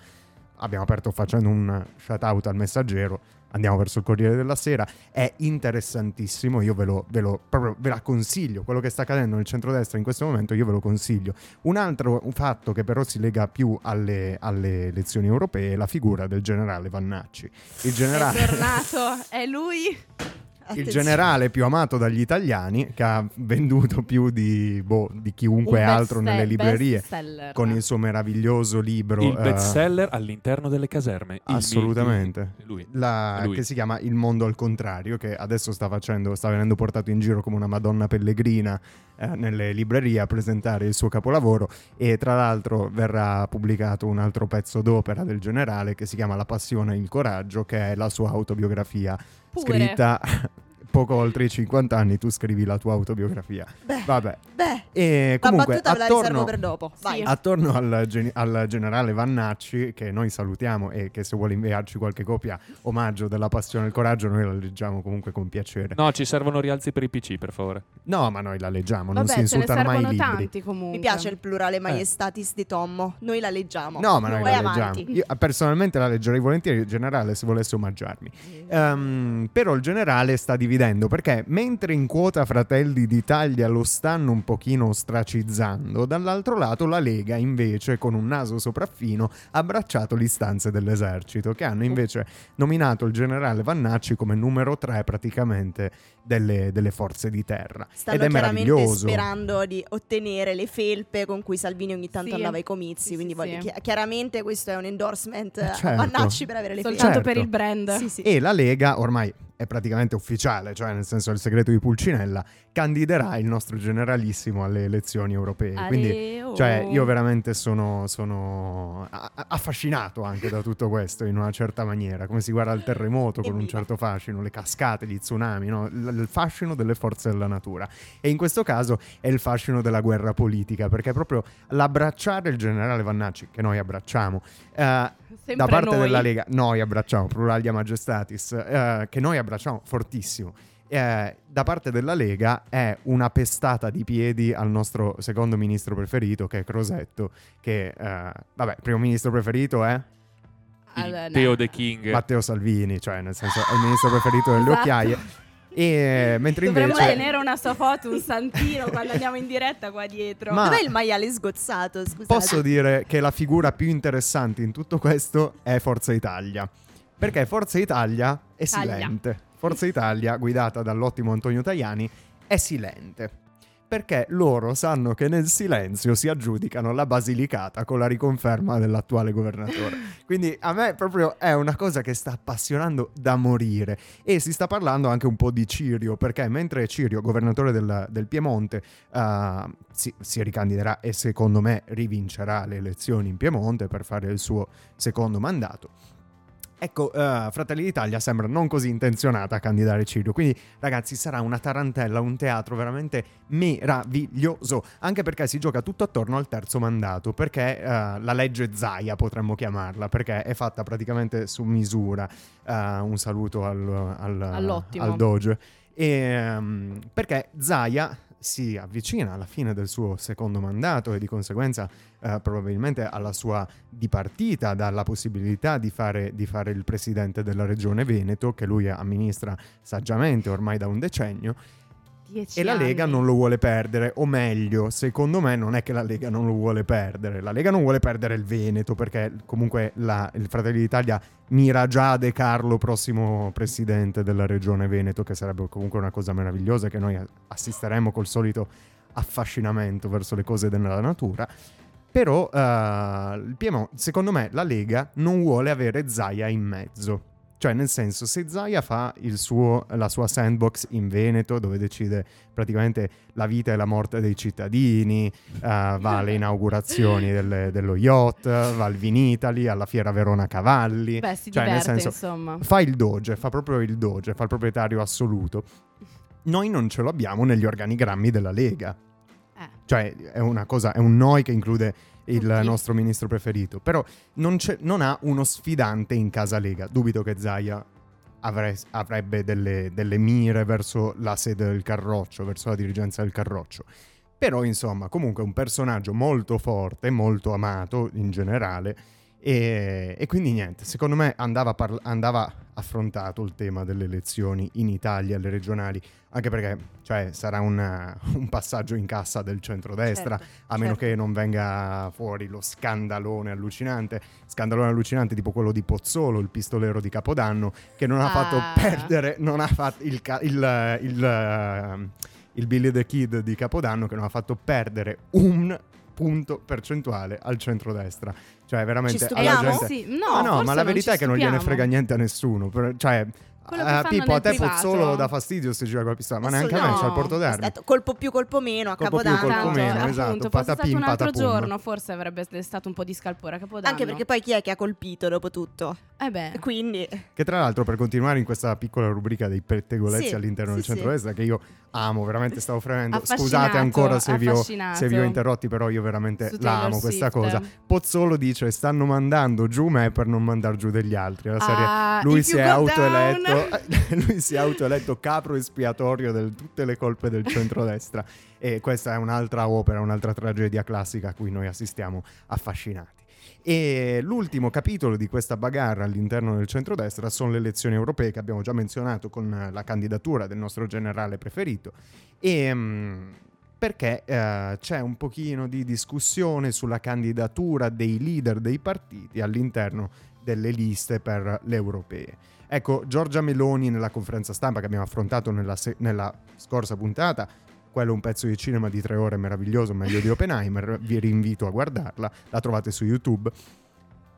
A: Abbiamo aperto facendo un shout out al messaggero. Andiamo verso il Corriere della Sera. È interessantissimo. Io ve lo, ve lo- proprio ve la consiglio. Quello che sta accadendo nel centrodestra in questo momento, io ve lo consiglio. Un altro fatto che però si lega più alle, alle elezioni europee è la figura del generale Vannacci. Il generale,
C: È tornato, è lui.
A: Il
B: Attenzione.
A: generale più amato dagli italiani, che ha venduto più di, boh, di chiunque
C: Un
A: altro
C: best-
A: nelle librerie. Con il suo meraviglioso libro.
D: Il
A: eh,
D: bestseller all'interno delle caserme. Il
A: Assolutamente.
D: mi- Lui.
A: la-
D: lui.
A: che si chiama Il mondo al contrario, che adesso sta facendo, sta venendo portato in giro come una Madonna pellegrina eh, nelle librerie a presentare il suo capolavoro. E tra l'altro verrà pubblicato un altro pezzo d'opera del generale che si chiama La passione e il coraggio, che è la sua autobiografia
C: Pure.
A: scritta poco oltre i 50 anni tu scrivi la tua autobiografia.
B: Beh,
A: Vabbè.
B: beh,
A: E
B: la
A: comunque
B: battuta ve la riservo
A: attorno,
B: per dopo. Vai.
C: Sì.
A: attorno al, gen- al generale Vannacci, che noi salutiamo e che se vuole inviarci qualche copia omaggio della passione e il coraggio, noi la leggiamo comunque con piacere.
D: No, ci servono rialzi per i PC, per favore.
A: No, ma noi la leggiamo, non
C: Vabbè,
A: si
C: ce ne
A: insultano mai i libri.
C: tanti comunque.
B: Mi piace il plurale maiestatis di Tommo. Noi la leggiamo.
A: No, ma noi
B: Vai
A: la
B: avanti.
A: leggiamo. Io eh, personalmente la leggerei volentieri, il generale, se volesse omaggiarmi. Ehm, però il generale sta dividendo perché mentre in quota Fratelli d'Italia lo stanno un pochino ostracizzando, dall'altro lato la Lega invece con un naso sopraffino ha abbracciato le istanze dell'esercito che hanno invece nominato il generale Vannacci come numero 3 praticamente delle, delle forze di terra.
B: Stanno
A: Ed è
B: chiaramente
A: meraviglioso.
B: sperando di ottenere le felpe con cui Salvini ogni tanto
C: Sì.
B: andava ai comizi.
C: Sì,
B: quindi
C: sì,
B: voglio-
C: sì.
B: chi- chiaramente questo è un endorsement
A: Eh,
B: a
A: certo.
B: Vannacci per avere le felpe.
C: Soltanto
A: Certo.
C: per il brand.
B: Sì, sì.
A: E la Lega ormai è praticamente ufficiale, cioè nel senso il segreto di Pulcinella, candiderà il nostro generalissimo alle elezioni europee. Quindi
C: Areo.
A: cioè, io veramente sono, sono affascinato anche da tutto questo in una certa maniera, come si guarda il terremoto con un certo fascino, le cascate, gli tsunami, no? L- il fascino delle forze della natura. E in questo caso è il fascino della guerra politica, perché proprio l'abbracciare il generale Vannacci, che noi abbracciamo, eh, da parte
C: noi.
A: della Lega, noi abbracciamo, pluralia majestatis, eh, che noi abbracciamo fortissimo. Eh, da parte della Lega è una pestata di piedi al nostro secondo ministro preferito, che è Crosetto, che, eh, vabbè, primo ministro preferito è
C: Allora,
D: Teo
C: no.
D: The King.
A: Matteo Salvini, cioè nel senso è il ministro preferito delle
C: Esatto.
A: occhiaie. E mentre
C: Dovremmo
A: invece...
C: tenere una sua foto, un santino quando andiamo in diretta qua dietro.
A: Ma-
B: Dov'è il maiale sgozzato? Scusate.
A: Posso dire che la figura più interessante in tutto questo è Forza Italia. Perché Forza Italia è
C: Taglia.
A: silente. Forza Italia, guidata dall'ottimo Antonio Tajani, è silente. Perché loro sanno che nel silenzio si aggiudicano la Basilicata con la riconferma dell'attuale governatore. Quindi a me proprio è una cosa che sta appassionando da morire. E si sta parlando anche un po' di Cirio, perché mentre Cirio, governatore del, del Piemonte, eh, si, si ricandiderà e secondo me rivincerà le elezioni in Piemonte per fare il suo secondo mandato. Ecco, eh, Fratelli d'Italia sembra non così intenzionata a candidare Cirio, quindi ragazzi sarà una tarantella, un teatro veramente meraviglioso, anche perché si gioca tutto attorno al terzo mandato, perché eh, la legge Zaia potremmo chiamarla, perché è fatta praticamente su misura. Eh, un saluto al, al, al Doge. E, ehm, perché Zaia si avvicina alla fine del suo secondo mandato e di conseguenza eh, probabilmente alla sua dipartita dalla possibilità di fare, di fare il presidente della regione Veneto, che lui amministra saggiamente ormai da un decennio, e la Lega
C: anni.
A: non lo vuole perdere, o meglio, secondo me non è che la Lega non lo vuole perdere, la Lega non vuole perdere il Veneto perché comunque la- il Fratelli d'Italia mira già a De Carlo, prossimo presidente della regione Veneto, che sarebbe comunque una cosa meravigliosa che noi assisteremo col solito affascinamento verso le cose della natura. Però eh, il Piemonte, secondo me la Lega non vuole avere Zaia in mezzo. Cioè, nel senso, se Zaia fa il suo- la sua sandbox in Veneto, dove decide praticamente la vita e la morte dei cittadini, eh, va alle inaugurazioni delle- dello yacht, va al Vinitali, alla Fiera Verona Cavalli,
C: Beh, si
A: cioè, nel
C: diverte,
A: senso,
C: insomma.
A: fa il doge, fa proprio il doge, fa il proprietario assoluto. Noi non ce l'abbiamo negli organigrammi della Lega.
C: Eh.
A: Cioè, è una cosa, è un noi che include il
C: Tutti.
A: nostro ministro preferito. Però non, c'è- non ha uno sfidante in casa Lega. Dubito che Zaia avre- avrebbe delle, delle mire verso la sede del Carroccio, verso la dirigenza del Carroccio. Però, insomma, comunque è un personaggio molto forte, molto amato in generale. E, e quindi niente, secondo me andava, parla- andava affrontato il tema delle elezioni in Italia, alle regionali, anche perché cioè, sarà una- un passaggio in cassa del centrodestra,
B: Certo,
A: a meno
B: certo.
A: che non venga fuori lo scandalone allucinante, scandalone allucinante tipo quello di Pozzolo, il pistolero di Capodanno, che non ha
C: Ah.
A: fatto perdere, non ha fatto il, il, il, il Billy the Kid di Capodanno, che non ha fatto perdere un punto percentuale al centrodestra. Cioè, veramente
B: Ci stupiamo?
A: gente...
C: Sì, no,
A: Ma no, ma la verità è che non gliene frega niente a nessuno. per- Cioè,
C: Fanno
A: Pippo, a te. Pozzolo dà fastidio se gira con la pistola, ma neanche a me,
C: no.
A: c'ha il portodermi.
B: Esatto, colpo più, colpo meno, a
A: Colpo più,
B: Capodanno.
A: colpo
C: Tanto,
A: meno, esatto,
C: appunto, fosse stato
A: patapim,
C: un altro
A: patapum.
C: giorno, forse avrebbe stato un po' di scalpore a Capodanno.
B: Anche perché poi chi è che ha colpito dopo tutto?
C: Eh beh.
B: Quindi
A: Che tra l'altro, per continuare in questa piccola rubrica dei pettegolezzi
B: Sì,
A: all'interno
B: sì,
A: del centro-destra, che io amo, veramente stavo fremendo. Scusate ancora se vi, ho, se vi ho interrotti, però io veramente
C: Su
A: la
C: Taylor
A: amo questa
C: Swift.
A: cosa. Pozzolo dice: Stanno mandando giù me per non mandare giù degli altri. La serie,
C: Ah,
A: lui, si è
C: go
A: autoeletto, lui si è autoeletto capro espiatorio di tutte le colpe del centrodestra. E questa è un'altra opera, un'altra tragedia classica a cui noi assistiamo affascinati. E l'ultimo capitolo di questa bagarra all'interno del centrodestra sono le elezioni europee che abbiamo già menzionato con la candidatura del nostro generale preferito. E, mm, perché eh, c'è un pochino di discussione sulla candidatura dei leader dei partiti all'interno delle liste per le europee. Ecco, Giorgia Meloni nella conferenza stampa che abbiamo affrontato nella, se- nella scorsa puntata, quello è un pezzo di cinema di tre ore meraviglioso, meglio di Oppenheimer, vi rinvito a guardarla, la trovate su YouTube.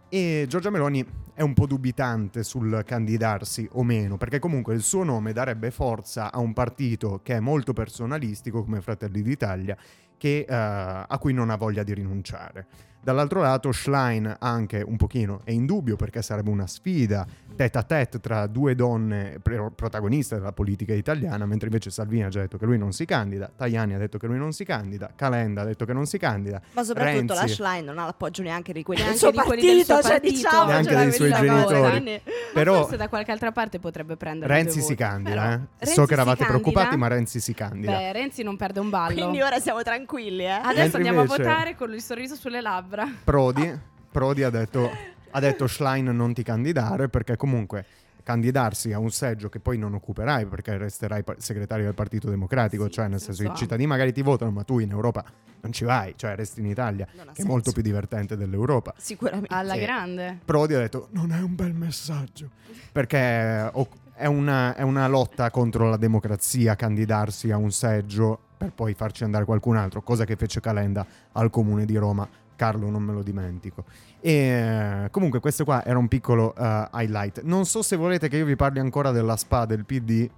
A: E Giorgia Meloni è un po' dubitante sul candidarsi o meno, perché comunque il suo nome darebbe forza a un partito che è molto personalistico come Fratelli d'Italia, che, eh, a cui non ha voglia di rinunciare. Dall'altro lato Schlein anche un pochino è in dubbio perché sarebbe una sfida tête à tête tra due donne protagoniste della politica italiana, mentre invece Salvini ha già detto che lui non si candida, Tajani ha detto che lui non si candida, Calenda ha detto che non si candida,
B: Ma soprattutto la
A: Renzi.
B: Schlein non ha l'appoggio neanche di quelli
C: Neanche
B: del suo
C: di quelli del
B: partito,
C: suo
B: cioè
C: partito.
B: diciamo
A: Neanche dei suoi genitori.
C: Ma
A: Però-
C: forse da qualche altra parte potrebbe prendere
A: Renzi si candida, eh.
C: Renzi
A: so che eravate
C: candida.
A: preoccupati, ma Renzi si candida.
C: Beh, Renzi non perde un ballo.
B: Quindi ora siamo tranquilli, eh.
C: Adesso
A: Mentre
C: andiamo
A: invece-
C: a votare con il sorriso sulle labbra.
A: Prodi, Prodi ha detto, ha detto Schlein non ti candidare perché comunque candidarsi a un seggio che poi non occuperai perché resterai segretario del Partito Democratico,
C: Sì,
A: cioè nel senso i
C: senso
A: cittadini magari ti votano ma tu in Europa non ci vai, cioè resti in Italia, che è molto
B: senso.
A: più divertente dell'Europa.
B: Sicuramente.
C: Alla
A: Sì.
C: grande.
A: Prodi ha detto non è un bel messaggio perché è una, è una lotta contro la democrazia candidarsi a un seggio per poi farci andare qualcun altro, cosa che fece Calenda al comune di Roma. Carlo non me lo dimentico. E comunque questo qua era un piccolo eh, highlight. Non so se volete che io vi parli ancora della SPA del PD.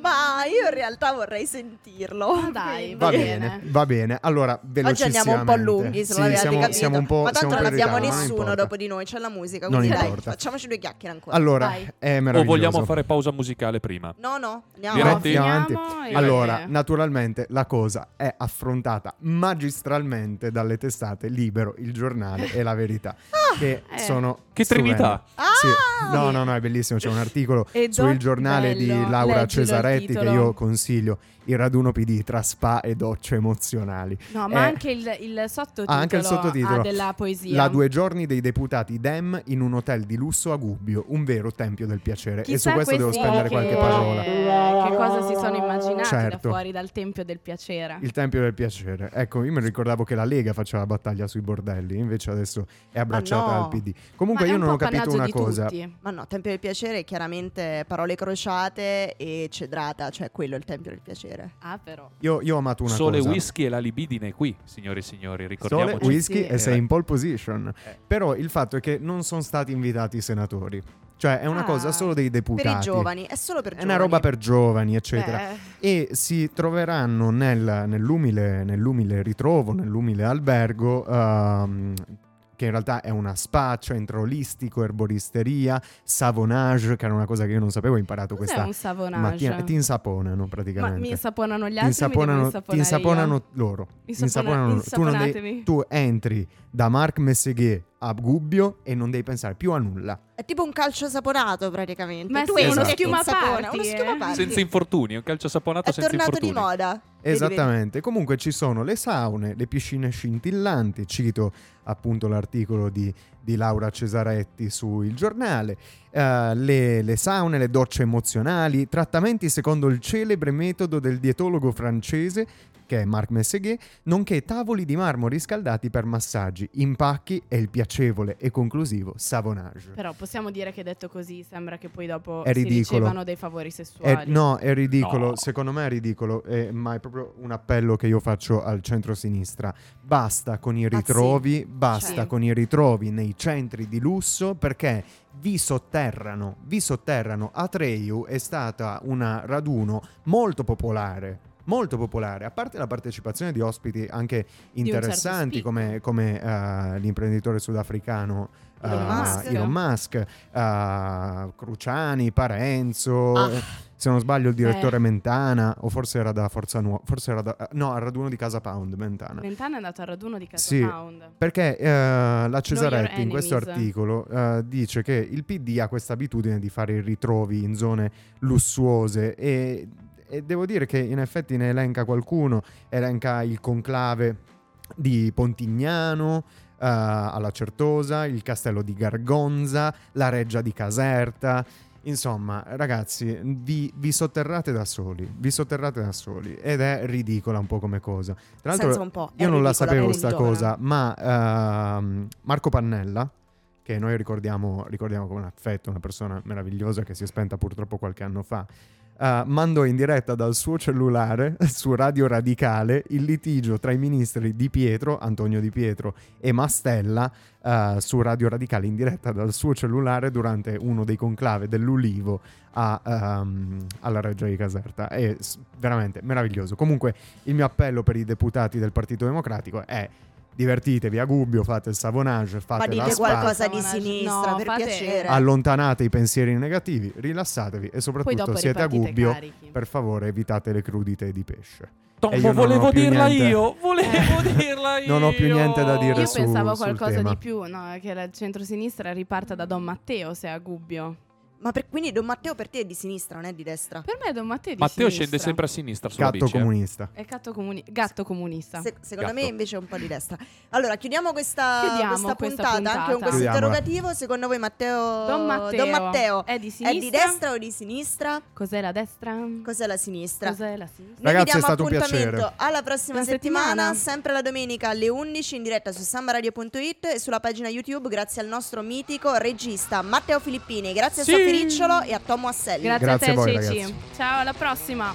B: Ma io in realtà vorrei sentirlo.
C: Ma dai,
A: Va bene, va bene. Allora,
B: Oggi andiamo un po' lunghi, se
A: Sì,
B: non
A: siamo,
B: capito.
A: siamo un po',
B: Ma tanto
A: siamo
B: non abbiamo
A: non
B: nessuno dopo di noi, c'è la musica,
A: Non
B: quindi dai,
A: importa.
B: facciamoci due chiacchiere ancora.
A: Allora,
D: O vogliamo fare pausa musicale prima?
B: No, no, andiamo
D: Diretti?
B: avanti.
A: Andiamo avanti.
C: Finiamo
A: Allora, naturalmente la cosa è affrontata magistralmente dalle testate Libero, Il Giornale e La Verità, che
C: eh.
A: sono
D: Che
A: stupende.
D: trinità!
A: Sì. No, no, no, è bellissimo. C'è un articolo sul giornale di
C: bello,
A: Laura
C: leggilo il
A: Cesaretti che
C: titolo.
A: io consiglio. Il raduno PD tra spa e docce emozionali.
C: No, ma
A: Eh,
C: anche il, il sottotitolo,
A: Ah, anche il sottotitolo.
C: ha della poesia.
A: La due giorni dei deputati Dem in un hotel di lusso a Gubbio, un vero tempio del piacere.
C: Chissà
A: e su questo devo spendere
C: che-
A: qualche parola.
C: Che cosa si sono immaginati
A: Certo.
C: da fuori dal Tempio del Piacere?
A: Il Tempio del Piacere. Ecco, io mi ricordavo che la Lega faceva battaglia sui bordelli, invece adesso è abbracciata
B: no.
A: al PD. Comunque
C: Ma
A: io non ho capito una cosa.
C: tutti.
B: Ma no, Tempio del Piacere è chiaramente parole crociate e cedrata, cioè quello è il Tempio del Piacere.
C: Ah, però.
A: Io, io ho amato una
D: Sole,
A: cosa.
D: whisky e la libidine è qui, signore e signori,
A: Sole,
D: ricordiamoci.
A: whisky
C: Sì.
A: e sei
D: Eh.
A: in pole position.
D: Eh.
A: Però il fatto è che non sono stati invitati i senatori. Cioè è una
C: Ah.
A: cosa solo dei deputati.
B: Per i giovani, è solo per
A: È
B: giovani.
A: una roba per giovani, eccetera.
C: Beh,
A: E si troveranno nel- nell'umile, nell'umile ritrovo, nell'umile albergo, ehm, che in realtà è una spa, centro olistico, erboristeria, savonage, che era una cosa che io non sapevo, ho imparato
C: cos'è
A: questa
C: un savonage?
A: mattina. Ti insaponano
C: Ma
A: praticamente.
C: mi insaponano gli
A: ti
C: altri
A: insaponano, ti insaponano loro.
C: Insapona-
A: insaponano loro. Tu, non devi- tu entri da Marc Messeghe a Gubbio e non devi pensare più a nulla.
B: È tipo un calcio saponato praticamente.
C: Ma
B: tu
C: sì,
A: uno
B: e
C: schiuma party,
B: uno schiuma
C: eh.
B: party.
D: Senza infortuni, un calcio saponato
B: È
D: senza
B: tornato di
D: infortuni.
B: moda.
A: Esattamente, comunque ci sono le saune, le piscine scintillanti, cito appunto l'articolo di, di Laura Cesaretti su Il Giornale, eh, le, le saune, le docce emozionali, trattamenti secondo il celebre metodo del dietologo francese che è Marc Messeghe, nonché tavoli di marmo riscaldati per massaggi, impacchi e il piacevole e conclusivo savonage.
C: Però possiamo dire che detto così sembra che poi dopo
A: È
C: si ricevano dei favori
A: È-
C: sessuali.
A: no, è ridicolo,
D: No.
A: secondo me è ridicolo, eh, ma è proprio un appello che io faccio al centro-sinistra. Basta con i
B: Ah, sì.
A: ritrovi, basta
C: Sì.
A: con i ritrovi nei centri di lusso perché vi sotterrano, vi sotterrano. Atreyu è stata una raduno molto popolare molto popolare, a parte la partecipazione di ospiti anche interessanti
C: certo
A: come, come eh, l'imprenditore sudafricano
B: Elon
A: eh,
B: Musk.
A: Elon Musk, eh, Cruciani, Parenzo,
B: Ah.
A: se non sbaglio il direttore
C: Eh.
A: Mentana, o forse era da Forza Nuova, forse era da, no, al raduno di Casa Pound, Mentana.
C: Vent'anni è andato al raduno di Casa
A: Sì.
C: Pound.
A: Perché la Cesaretti in questo articolo dice che il PD ha questa abitudine di fare i ritrovi in zone lussuose e, e devo dire che in effetti ne elenca qualcuno, elenca il conclave di Pontignano eh, alla Certosa, il castello di Gargonza, la reggia di Caserta. Insomma, ragazzi, vi, vi sotterrate da soli, vi sotterrate da soli ed è ridicola un po' come cosa. Tra l'altro,
B: è
A: io non la sapevo
B: è
A: sta
B: ridicola.
A: cosa, ma ehm, Marco Pannella, che noi ricordiamo, ricordiamo con affetto, una persona meravigliosa che si è spenta purtroppo qualche anno fa, eh, mandò in diretta dal suo cellulare su Radio Radicale il litigio tra i ministri Di Pietro, Antonio Di Pietro e Mastella eh, su Radio Radicale in diretta dal suo cellulare durante uno dei conclave dell'Ulivo a, ehm, alla Reggia di Caserta. È veramente meraviglioso. Comunque il mio appello per i deputati del Partito Democratico è divertitevi a Gubbio, fate il savonage,
B: Ma
A: fate la
B: dite
A: spa,
B: qualcosa di sinistra,
C: No,
B: per
C: fate-
B: piacere.
A: allontanate i pensieri negativi, rilassatevi e soprattutto siete a Gubbio.
C: carichi.
A: Per favore evitate le crudite di pesce. Io non
D: volevo dirla
A: niente-
D: io, volevo dirla io.
A: Non ho più niente da dire
C: Io
A: su-
C: pensavo a
A: sul
C: qualcosa di più, no, che la centrosinistra riparta da Don Matteo se è a Gubbio.
B: Ma per- quindi Don Matteo per te è di sinistra, non è di destra?
C: Per me Don Matteo è di
D: Matteo
C: sinistra.
D: scende sempre a sinistra sulla
A: Gatto
D: bici. eh.
A: comunista.
C: È gatto, comuni- gatto comunista.
B: Se- secondo
D: Gatto.
B: me invece è un po' di destra. Allora, chiudiamo questa,
C: Chiudiamo
B: questa
C: questa
B: puntata,
C: puntata.
B: anche con questo
A: Chiudiamola.
B: interrogativo. Secondo voi Matteo
C: Don Matteo,
B: Matteo
C: è di
B: è
C: sinistra?
B: di destra o di sinistra?
C: Cos'è la destra?
B: Cos'è la sinistra?
C: Cos'è la sinistra?
B: Noi
A: Ragazzi,
B: vi diamo
A: è stato un
B: appuntamento
A: piacere.
B: alla prossima
C: Buona
B: settimana,
C: settimana.
B: sempre la domenica alle 11 in diretta su sambaradio.it e sulla pagina YouTube grazie al nostro mitico regista Matteo Filippini. Grazie
D: Sì.
B: a Sofì Ricciolo e a Tomo Asselli.
C: Grazie,
A: Grazie
C: a te,
A: a voi,
C: Ceci.
A: ragazzi.
C: Ciao, alla prossima.